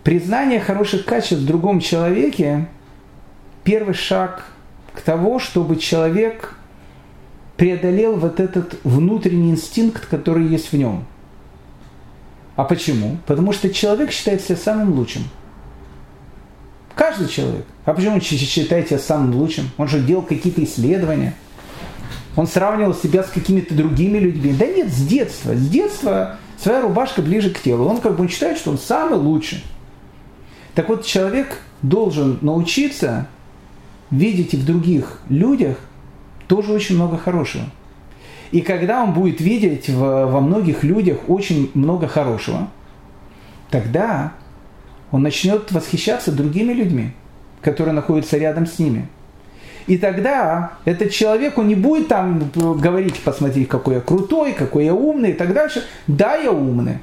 Признание хороших качеств в другом человеке – первый шаг к того, чтобы человек преодолел вот этот внутренний инстинкт, который есть в нем. А почему? Потому что человек считает себя самым лучшим. Каждый человек. А почему себя самым лучшим? Он же делал какие-то исследования. Он сравнивал себя с какими-то другими людьми. Да нет, с детства. С детства своя рубашка ближе к телу. Он как бы считает, что он самый лучший. Так вот, человек должен научиться видите в других людях тоже очень много хорошего. И когда он будет видеть в, во многих людях очень много хорошего, тогда он начнет восхищаться другими людьми, которые находятся рядом с ними. И тогда этот человек, он не будет там говорить, посмотри, какой я крутой, какой я умный и так дальше. Да, я умный.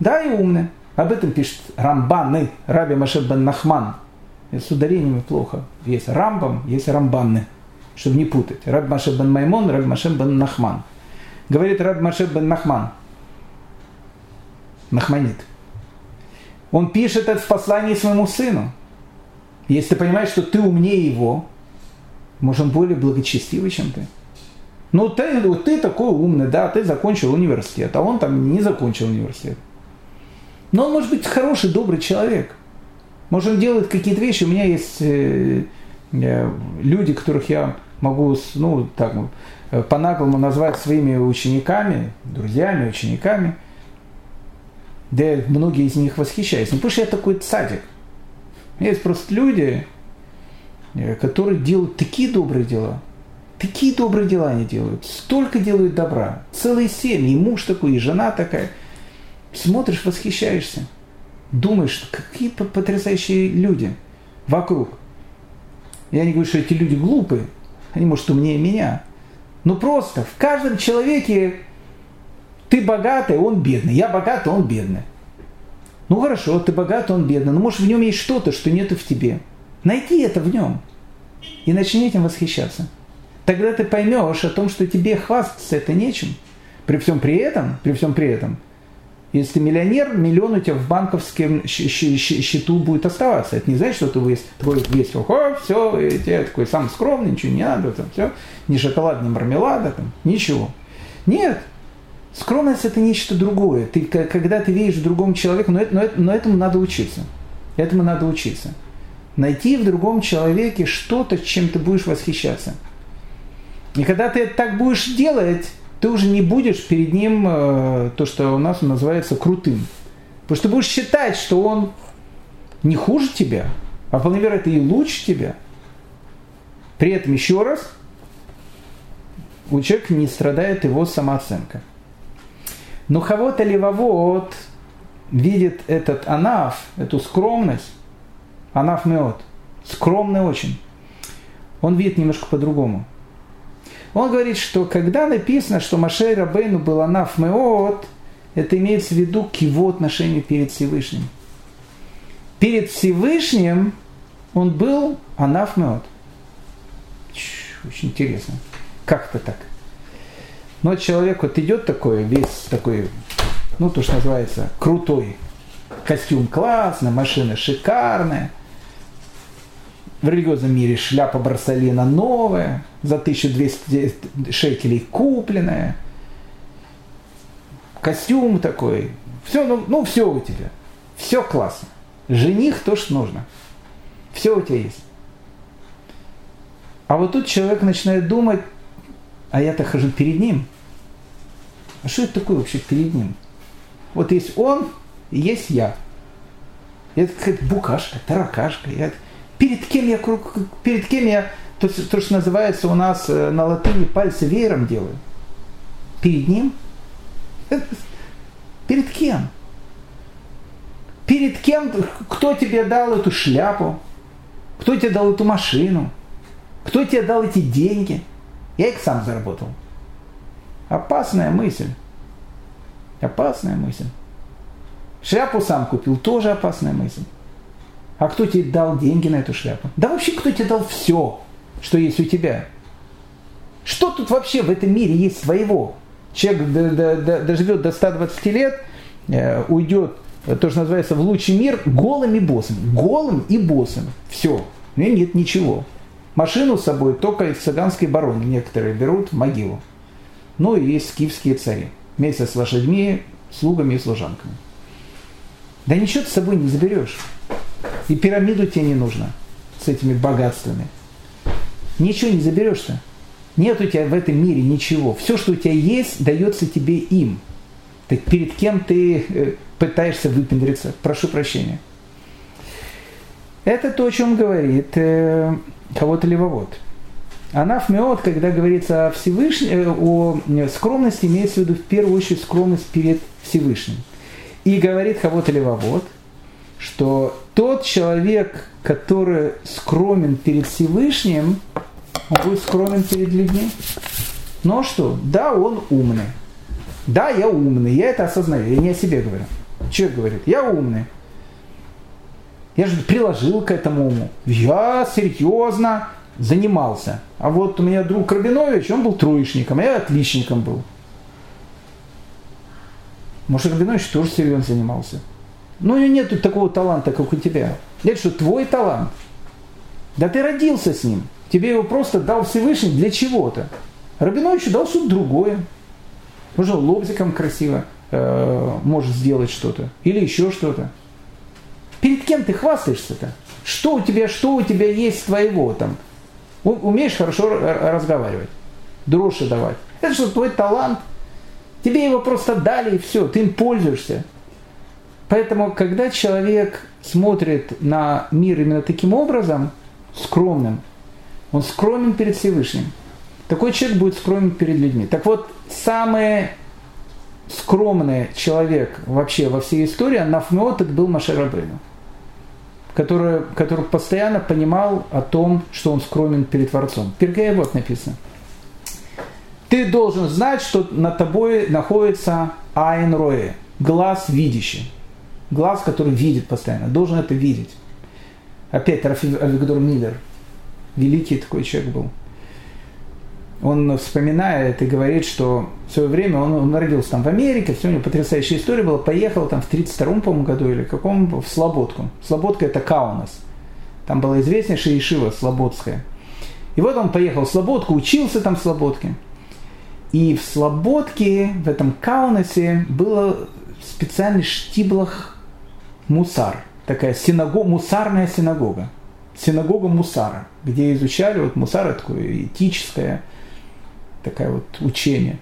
Да, я умный. Об этом пишет Рамбан, Раби Машеб бен Нахман – с ударениями плохо. Есть Рамбам, есть Рамбанны, чтобы не путать. Раб Маше бен Маймон, Раб Маше бен Нахман. Говорит Раб Маше бен Нахман. Нахманит. Он пишет это в послании своему сыну. Если ты понимаешь, что ты умнее его, может, он более благочестивый, чем ты. Ну, ты, вот ты такой умный, да, ты закончил университет, а он там не закончил университет. Но он может быть хороший, добрый человек – может, он делает какие-то вещи. У меня есть э, э, люди, которых я могу, ну, так, э, по-наглому назвать своими учениками, друзьями, учениками. Да многие из них восхищаются. Не потому что я такой цадик. Есть просто люди, э, которые делают такие добрые дела. Такие добрые дела они делают. Столько делают добра. Целые семьи. И муж такой, и жена такая. Смотришь, восхищаешься думаешь, какие потрясающие люди вокруг. Я не говорю, что эти люди глупые, они, может, умнее меня. Но просто в каждом человеке ты богатый, он бедный. Я богатый, он бедный. Ну хорошо, ты богатый, он бедный. Но может в нем есть что-то, что нету в тебе. Найди это в нем. И начни этим восхищаться. Тогда ты поймешь о том, что тебе хвастаться это нечем. При всем при этом, при всем при этом, Если ты миллионер, миллион у тебя в банковском счету будет оставаться. Это не значит, что ты весь, такой весь, о, все, я такой сам скромный, ничего не надо, там, все, ни шоколад, ни мармелада, там, ничего. Нет, скромность это нечто другое. Ты, когда ты видишь в другом человеке, но, но, но этому надо учиться. Этому надо учиться. Найти в другом человеке что-то, чем ты будешь восхищаться. И когда ты так будешь делать, ты уже не будешь перед ним э, то, что у нас называется крутым. Потому что ты будешь считать, что он не хуже тебя, а вполне вероятно и лучше тебя. При этом еще раз, у человека не страдает его самооценка. Но кого-то левовод видит этот анаф, эту скромность, анаф меот, скромный очень, он видит немножко по-другому – он говорит, что когда написано, что Машей Рабейну был анаф меот, это имеется в виду к его отношению перед Всевышним. Перед Всевышним он был анаф меот. Очень интересно. Как это так? Но человек вот идет такой, весь такой, ну, то, что называется, крутой. Костюм классный, машина шикарная – в религиозном мире шляпа Барсалина новая, за 1200 шекелей купленная, костюм такой, все, ну, ну все у тебя, все классно. Жених то, что нужно. Все у тебя есть. А вот тут человек начинает думать, а я-то хожу перед ним. А что это такое вообще перед ним? Вот есть он, и есть я. Это какая-то букашка, таракашка. Я, перед кем я, перед кем я то, то, что называется у нас э, на латыни пальцы веером делаю. Перед ним? *laughs* Перед кем? Перед кем? Кто тебе дал эту шляпу? Кто тебе дал эту машину? Кто тебе дал эти деньги? Я их сам заработал. Опасная мысль. Опасная мысль. Шляпу сам купил, тоже опасная мысль. А кто тебе дал деньги на эту шляпу? Да вообще кто тебе дал все, что есть у тебя? Что тут вообще в этом мире есть своего? Человек доживет до 120 лет, э, уйдет, то, что называется, в лучший мир голым и боссом. Голым и боссом. Все. У меня нет ничего. Машину с собой только из цыганской бароны некоторые берут в могилу. Ну и есть скифские цари. Вместе с лошадьми, слугами и служанками. Да ничего ты с собой не заберешь. И пирамиду тебе не нужно с этими богатствами. Ничего не заберешься. Нет у тебя в этом мире ничего. Все, что у тебя есть, дается тебе им. Так перед кем ты э, пытаешься выпендриться? Прошу прощения. Это то, о чем говорит э, кого-то левовод. Анаф Меот, когда говорится о Всевышнем, э, о скромности, имеется в виду в первую очередь скромность перед Всевышним. И говорит кого-то левовод, что тот человек, который скромен перед Всевышним, он будет скромен перед людьми. А что? Да, он умный. Да, я умный, я это осознаю, я не о себе говорю. Человек говорит, я умный. Я же приложил к этому уму. Я серьезно занимался. А вот у меня друг Рабинович, он был троечником, а я отличником был. Может, Рабинович тоже серьезно занимался. Но у него нет такого таланта, как у тебя. Это что, твой талант? Да ты родился с ним. Тебе его просто дал Всевышний для чего-то. Рабиновичу дал что-то другое. Может, лобзиком красиво э, может сделать что-то. Или еще что-то. Перед кем ты хвастаешься-то? Что у тебя, что у тебя есть твоего там? Умеешь хорошо разговаривать, дрожжи давать. Это что, твой талант? Тебе его просто дали и все, ты им пользуешься. Поэтому, когда человек смотрит на мир именно таким образом, скромным, он скромен перед Всевышним. Такой человек будет скромен перед людьми. Так вот, самый скромный человек вообще во всей истории, Нафмеот, это был Машерабейну, который, который постоянно понимал о том, что он скромен перед Творцом. Пергея вот написано. Ты должен знать, что над тобой находится Айн Роэ, глаз видящий глаз, который видит постоянно, должен это видеть. Опять Рафи Авигдор Миллер, великий такой человек был. Он вспоминает и говорит, что в свое время он, он родился там в Америке, все у него потрясающая история была, поехал там в 32 по году или каком в Слободку. Слободка это Каунас. Там была известнейшая Ишива Слободская. И вот он поехал в Слободку, учился там в Слободке. И в Слободке, в этом Каунасе, было специальный штиблах мусар. Такая синагога, мусарная синагога. Синагога мусара, где изучали вот мусар, такое этическое такая вот учение.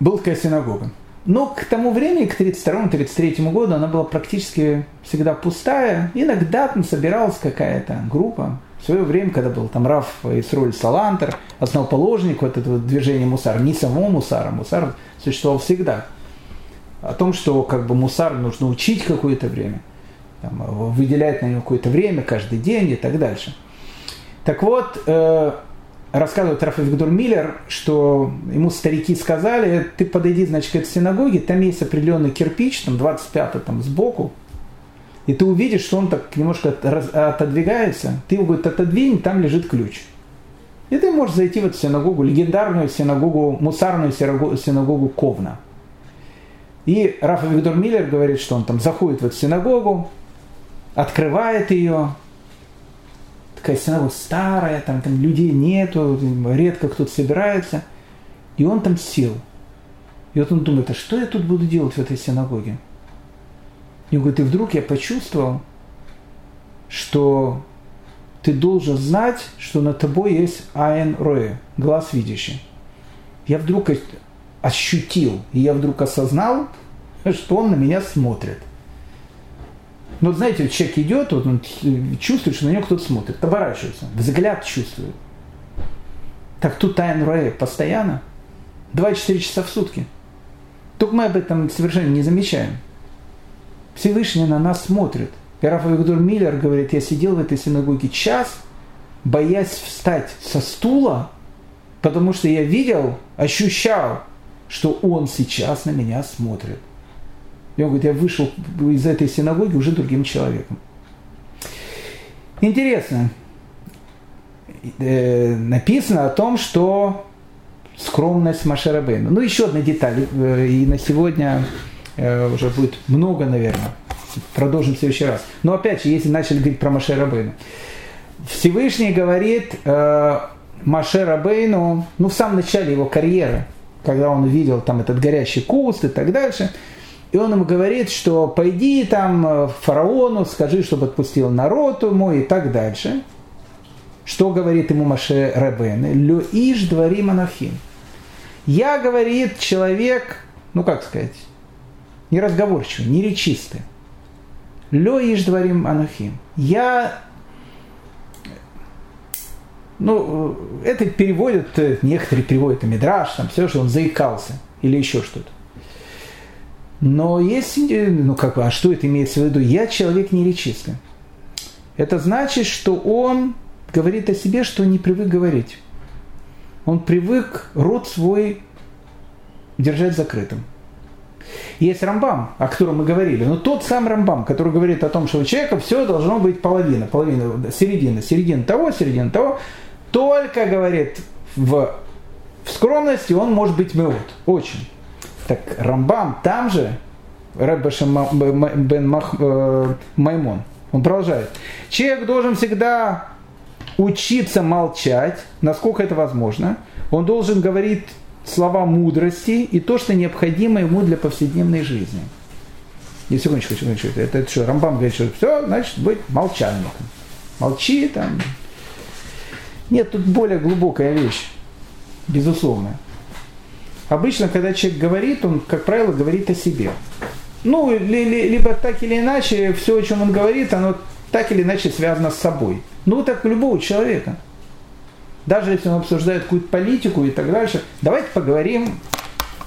Была такая синагога. Но к тому времени, к 1932-1933 году, она была практически всегда пустая. Иногда там собиралась какая-то группа. В свое время, когда был там Раф Исроль Салантер, основоположник вот этого движения Мусар, не самого Мусара, Мусар существовал всегда. О том, что как бы Мусар нужно учить какое-то время, там, выделять на него какое-то время, каждый день и так дальше. Так вот, э, рассказывает Раф Виктор Миллер, что ему старики сказали, ты подойди, значит, к этой синагоге, там есть определенный кирпич, там 25 там сбоку, и ты увидишь, что он так немножко отодвигается, ты его, говорит, отодвинь, там лежит ключ. И ты можешь зайти в эту синагогу, легендарную синагогу, мусарную синагогу Ковна. И Рафа Виктор Миллер говорит, что он там заходит в эту синагогу, открывает ее, такая синагога старая, там, там людей нету, редко кто-то собирается. И он там сел. И вот он думает, а что я тут буду делать в этой синагоге? И он говорит, и вдруг я почувствовал, что ты должен знать, что на тобой есть Айн Роэ, глаз видящий. Я вдруг ощутил, и я вдруг осознал, *laughs* что он на меня смотрит. Но знаете, человек идет, вот он чувствует, что на него кто-то смотрит, оборачивается, взгляд чувствует. Так тут Тайн Руэ постоянно, 24 часа в сутки. Только мы об этом совершенно не замечаем. Всевышний на нас смотрит. И Рафа Виктор Миллер говорит, я сидел в этой синагоге час, боясь встать со стула, потому что я видел, ощущал, что он сейчас на меня смотрит. И он говорит, я вышел из этой синагоги уже другим человеком. Интересно, э, написано о том, что скромность Машерабейна. Ну, еще одна деталь, э, и на сегодня э, уже будет много, наверное. Продолжим в следующий раз. Но опять же, если начали говорить про Машерабейну. Всевышний говорит э, Машерабейну, ну, в самом начале его карьеры, когда он увидел там этот горящий куст и так дальше – и он ему говорит, что пойди там э, фараону, скажи, чтобы отпустил народ ему и так дальше. Что говорит ему Маше Рабен? Лю иш дворим анахим. Я, говорит, человек, ну как сказать, неразговорчивый, неречистый. Лю иш дворим анахим. Я ну, это переводят, э, некоторые переводят Мидраш, там все, что он заикался или еще что-то. Но если, ну как, а что это имеется в виду? Я человек неречистый. Это значит, что он говорит о себе, что не привык говорить. Он привык рот свой держать закрытым. Есть Рамбам, о котором мы говорили, но тот сам Рамбам, который говорит о том, что у человека все должно быть половина, половина, середина, середина того, середина того, только говорит в, в скромности он может быть меот, очень. Так Рамбам там же, Рэббашем бен э, Маймон, он продолжает. Человек должен всегда учиться молчать, насколько это возможно. Он должен говорить слова мудрости и то, что необходимо ему для повседневной жизни. Не, секундочку, секундочку. Это, это что, Рамбам говорит, что все, значит, быть молчальником. Молчи там. Нет, тут более глубокая вещь, безусловно. Обычно, когда человек говорит, он, как правило, говорит о себе. Ну, ли, ли, либо так или иначе, все, о чем он говорит, оно так или иначе связано с собой. Ну, так у любого человека. Даже если он обсуждает какую-то политику и так дальше. Давайте поговорим,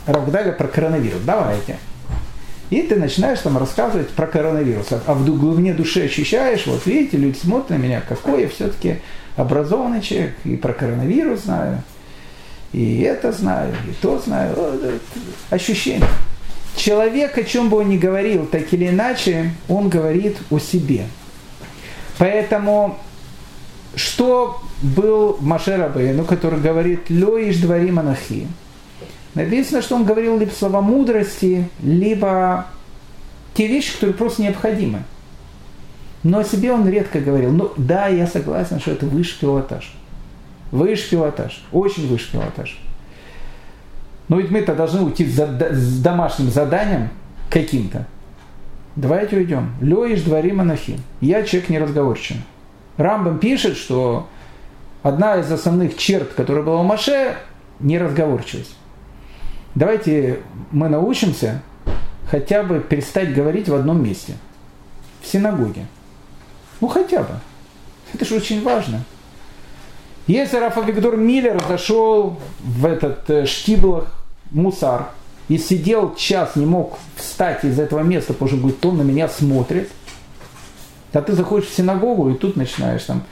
Равгдага, про коронавирус. Давайте. И ты начинаешь там рассказывать про коронавирус. А в глубине души ощущаешь, вот видите, люди смотрят на меня, какой я все-таки образованный человек, и про коронавирус знаю и это знаю, и то знаю. Ощущение. Человек, о чем бы он ни говорил, так или иначе, он говорит о себе. Поэтому что был Маше Рабейну, который говорит «Лёиш двори монахи». Написано, что он говорил либо слова мудрости, либо те вещи, которые просто необходимы. Но о себе он редко говорил. Ну да, я согласен, что это высший пилотаж. Высший пилотаж. Очень высший пилотаж. Но ведь мы-то должны уйти с домашним заданием каким-то. Давайте уйдем. Лёиш двори монахи. Я человек неразговорчивый. Рамбам пишет, что одна из основных черт, которая была у Маше, неразговорчивость. Давайте мы научимся хотя бы перестать говорить в одном месте. В синагоге. Ну хотя бы. Это же очень важно. Если Рафа Виктор Миллер зашел в этот э, штиблах мусар и сидел час, не мог встать из этого места, потому что говорит, он на меня смотрит, а ты заходишь в синагогу и тут начинаешь там,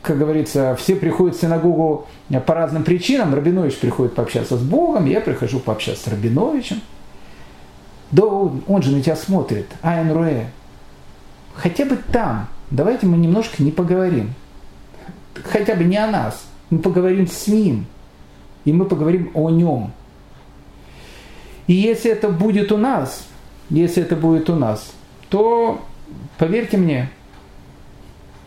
как говорится, все приходят в синагогу по разным причинам. Рабинович приходит пообщаться с Богом, я прихожу пообщаться с Рабиновичем. Да он, он же на тебя смотрит, Айн Руэ. Хотя бы там, давайте мы немножко не поговорим хотя бы не о нас, мы поговорим с ним, и мы поговорим о нем. И если это будет у нас, если это будет у нас, то, поверьте мне,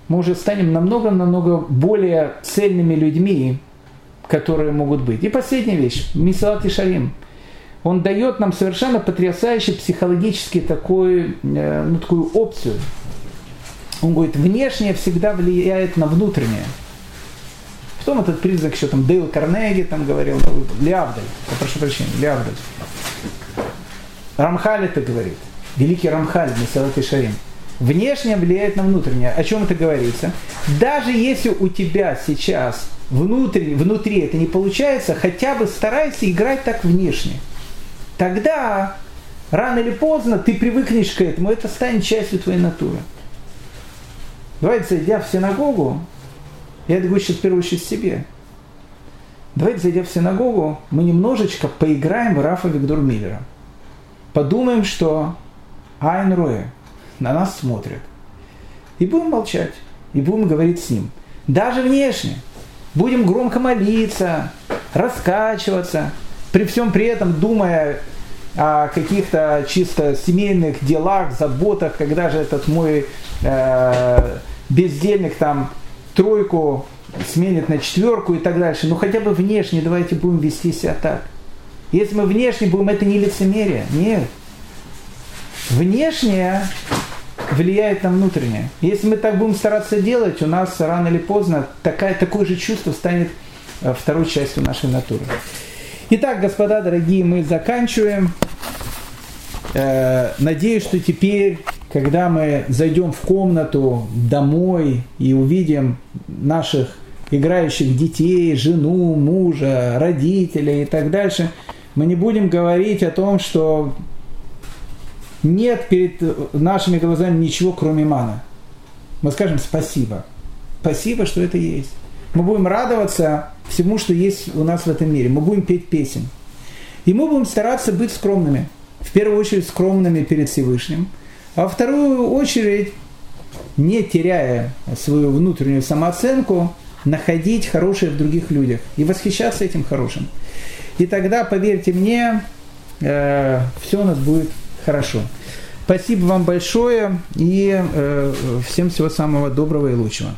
мы уже станем намного-намного более цельными людьми, которые могут быть. И последняя вещь, Мисалат и Шарим. Он дает нам совершенно потрясающий психологический такой, э, ну, такую опцию – он говорит, внешнее всегда влияет на внутреннее. В том этот признак, что там Дейл Карнеги там говорил, ну, прошу прощения, Леавдаль. Рамхаль это говорит, великий Рамхаль, Месалат и Шарим. Внешнее влияет на внутреннее. О чем это говорится? Даже если у тебя сейчас внутри, внутри это не получается, хотя бы старайся играть так внешне. Тогда рано или поздно ты привыкнешь к этому, это станет частью твоей натуры. Давайте, зайдя в синагогу, я это говорю сейчас в первую очередь себе. Давайте, зайдя в синагогу, мы немножечко поиграем в Рафа Виктор Миллера. Подумаем, что Айн Руэ на нас смотрит. И будем молчать. И будем говорить с ним. Даже внешне. Будем громко молиться, раскачиваться. При всем при этом думая о каких-то чисто семейных делах, заботах, когда же этот мой э, бездельник там тройку сменит на четверку и так дальше. Ну хотя бы внешне давайте будем вести себя так. Если мы внешне будем, это не лицемерие. Нет. Внешнее влияет на внутреннее. Если мы так будем стараться делать, у нас рано или поздно такая, такое же чувство станет э, второй частью нашей натуры. Итак, господа дорогие, мы заканчиваем. Э, надеюсь, что теперь, когда мы зайдем в комнату домой и увидим наших играющих детей, жену, мужа, родителей и так дальше, мы не будем говорить о том, что нет перед нашими глазами ничего, кроме мана. Мы скажем спасибо. Спасибо, что это есть. Мы будем радоваться всему, что есть у нас в этом мире. Мы будем петь песен. И мы будем стараться быть скромными – в первую очередь скромными перед Всевышним, а во вторую очередь, не теряя свою внутреннюю самооценку, находить хорошее в других людях и восхищаться этим хорошим. И тогда, поверьте мне, э, все у нас будет хорошо. Спасибо вам большое и э, всем всего самого доброго и лучшего.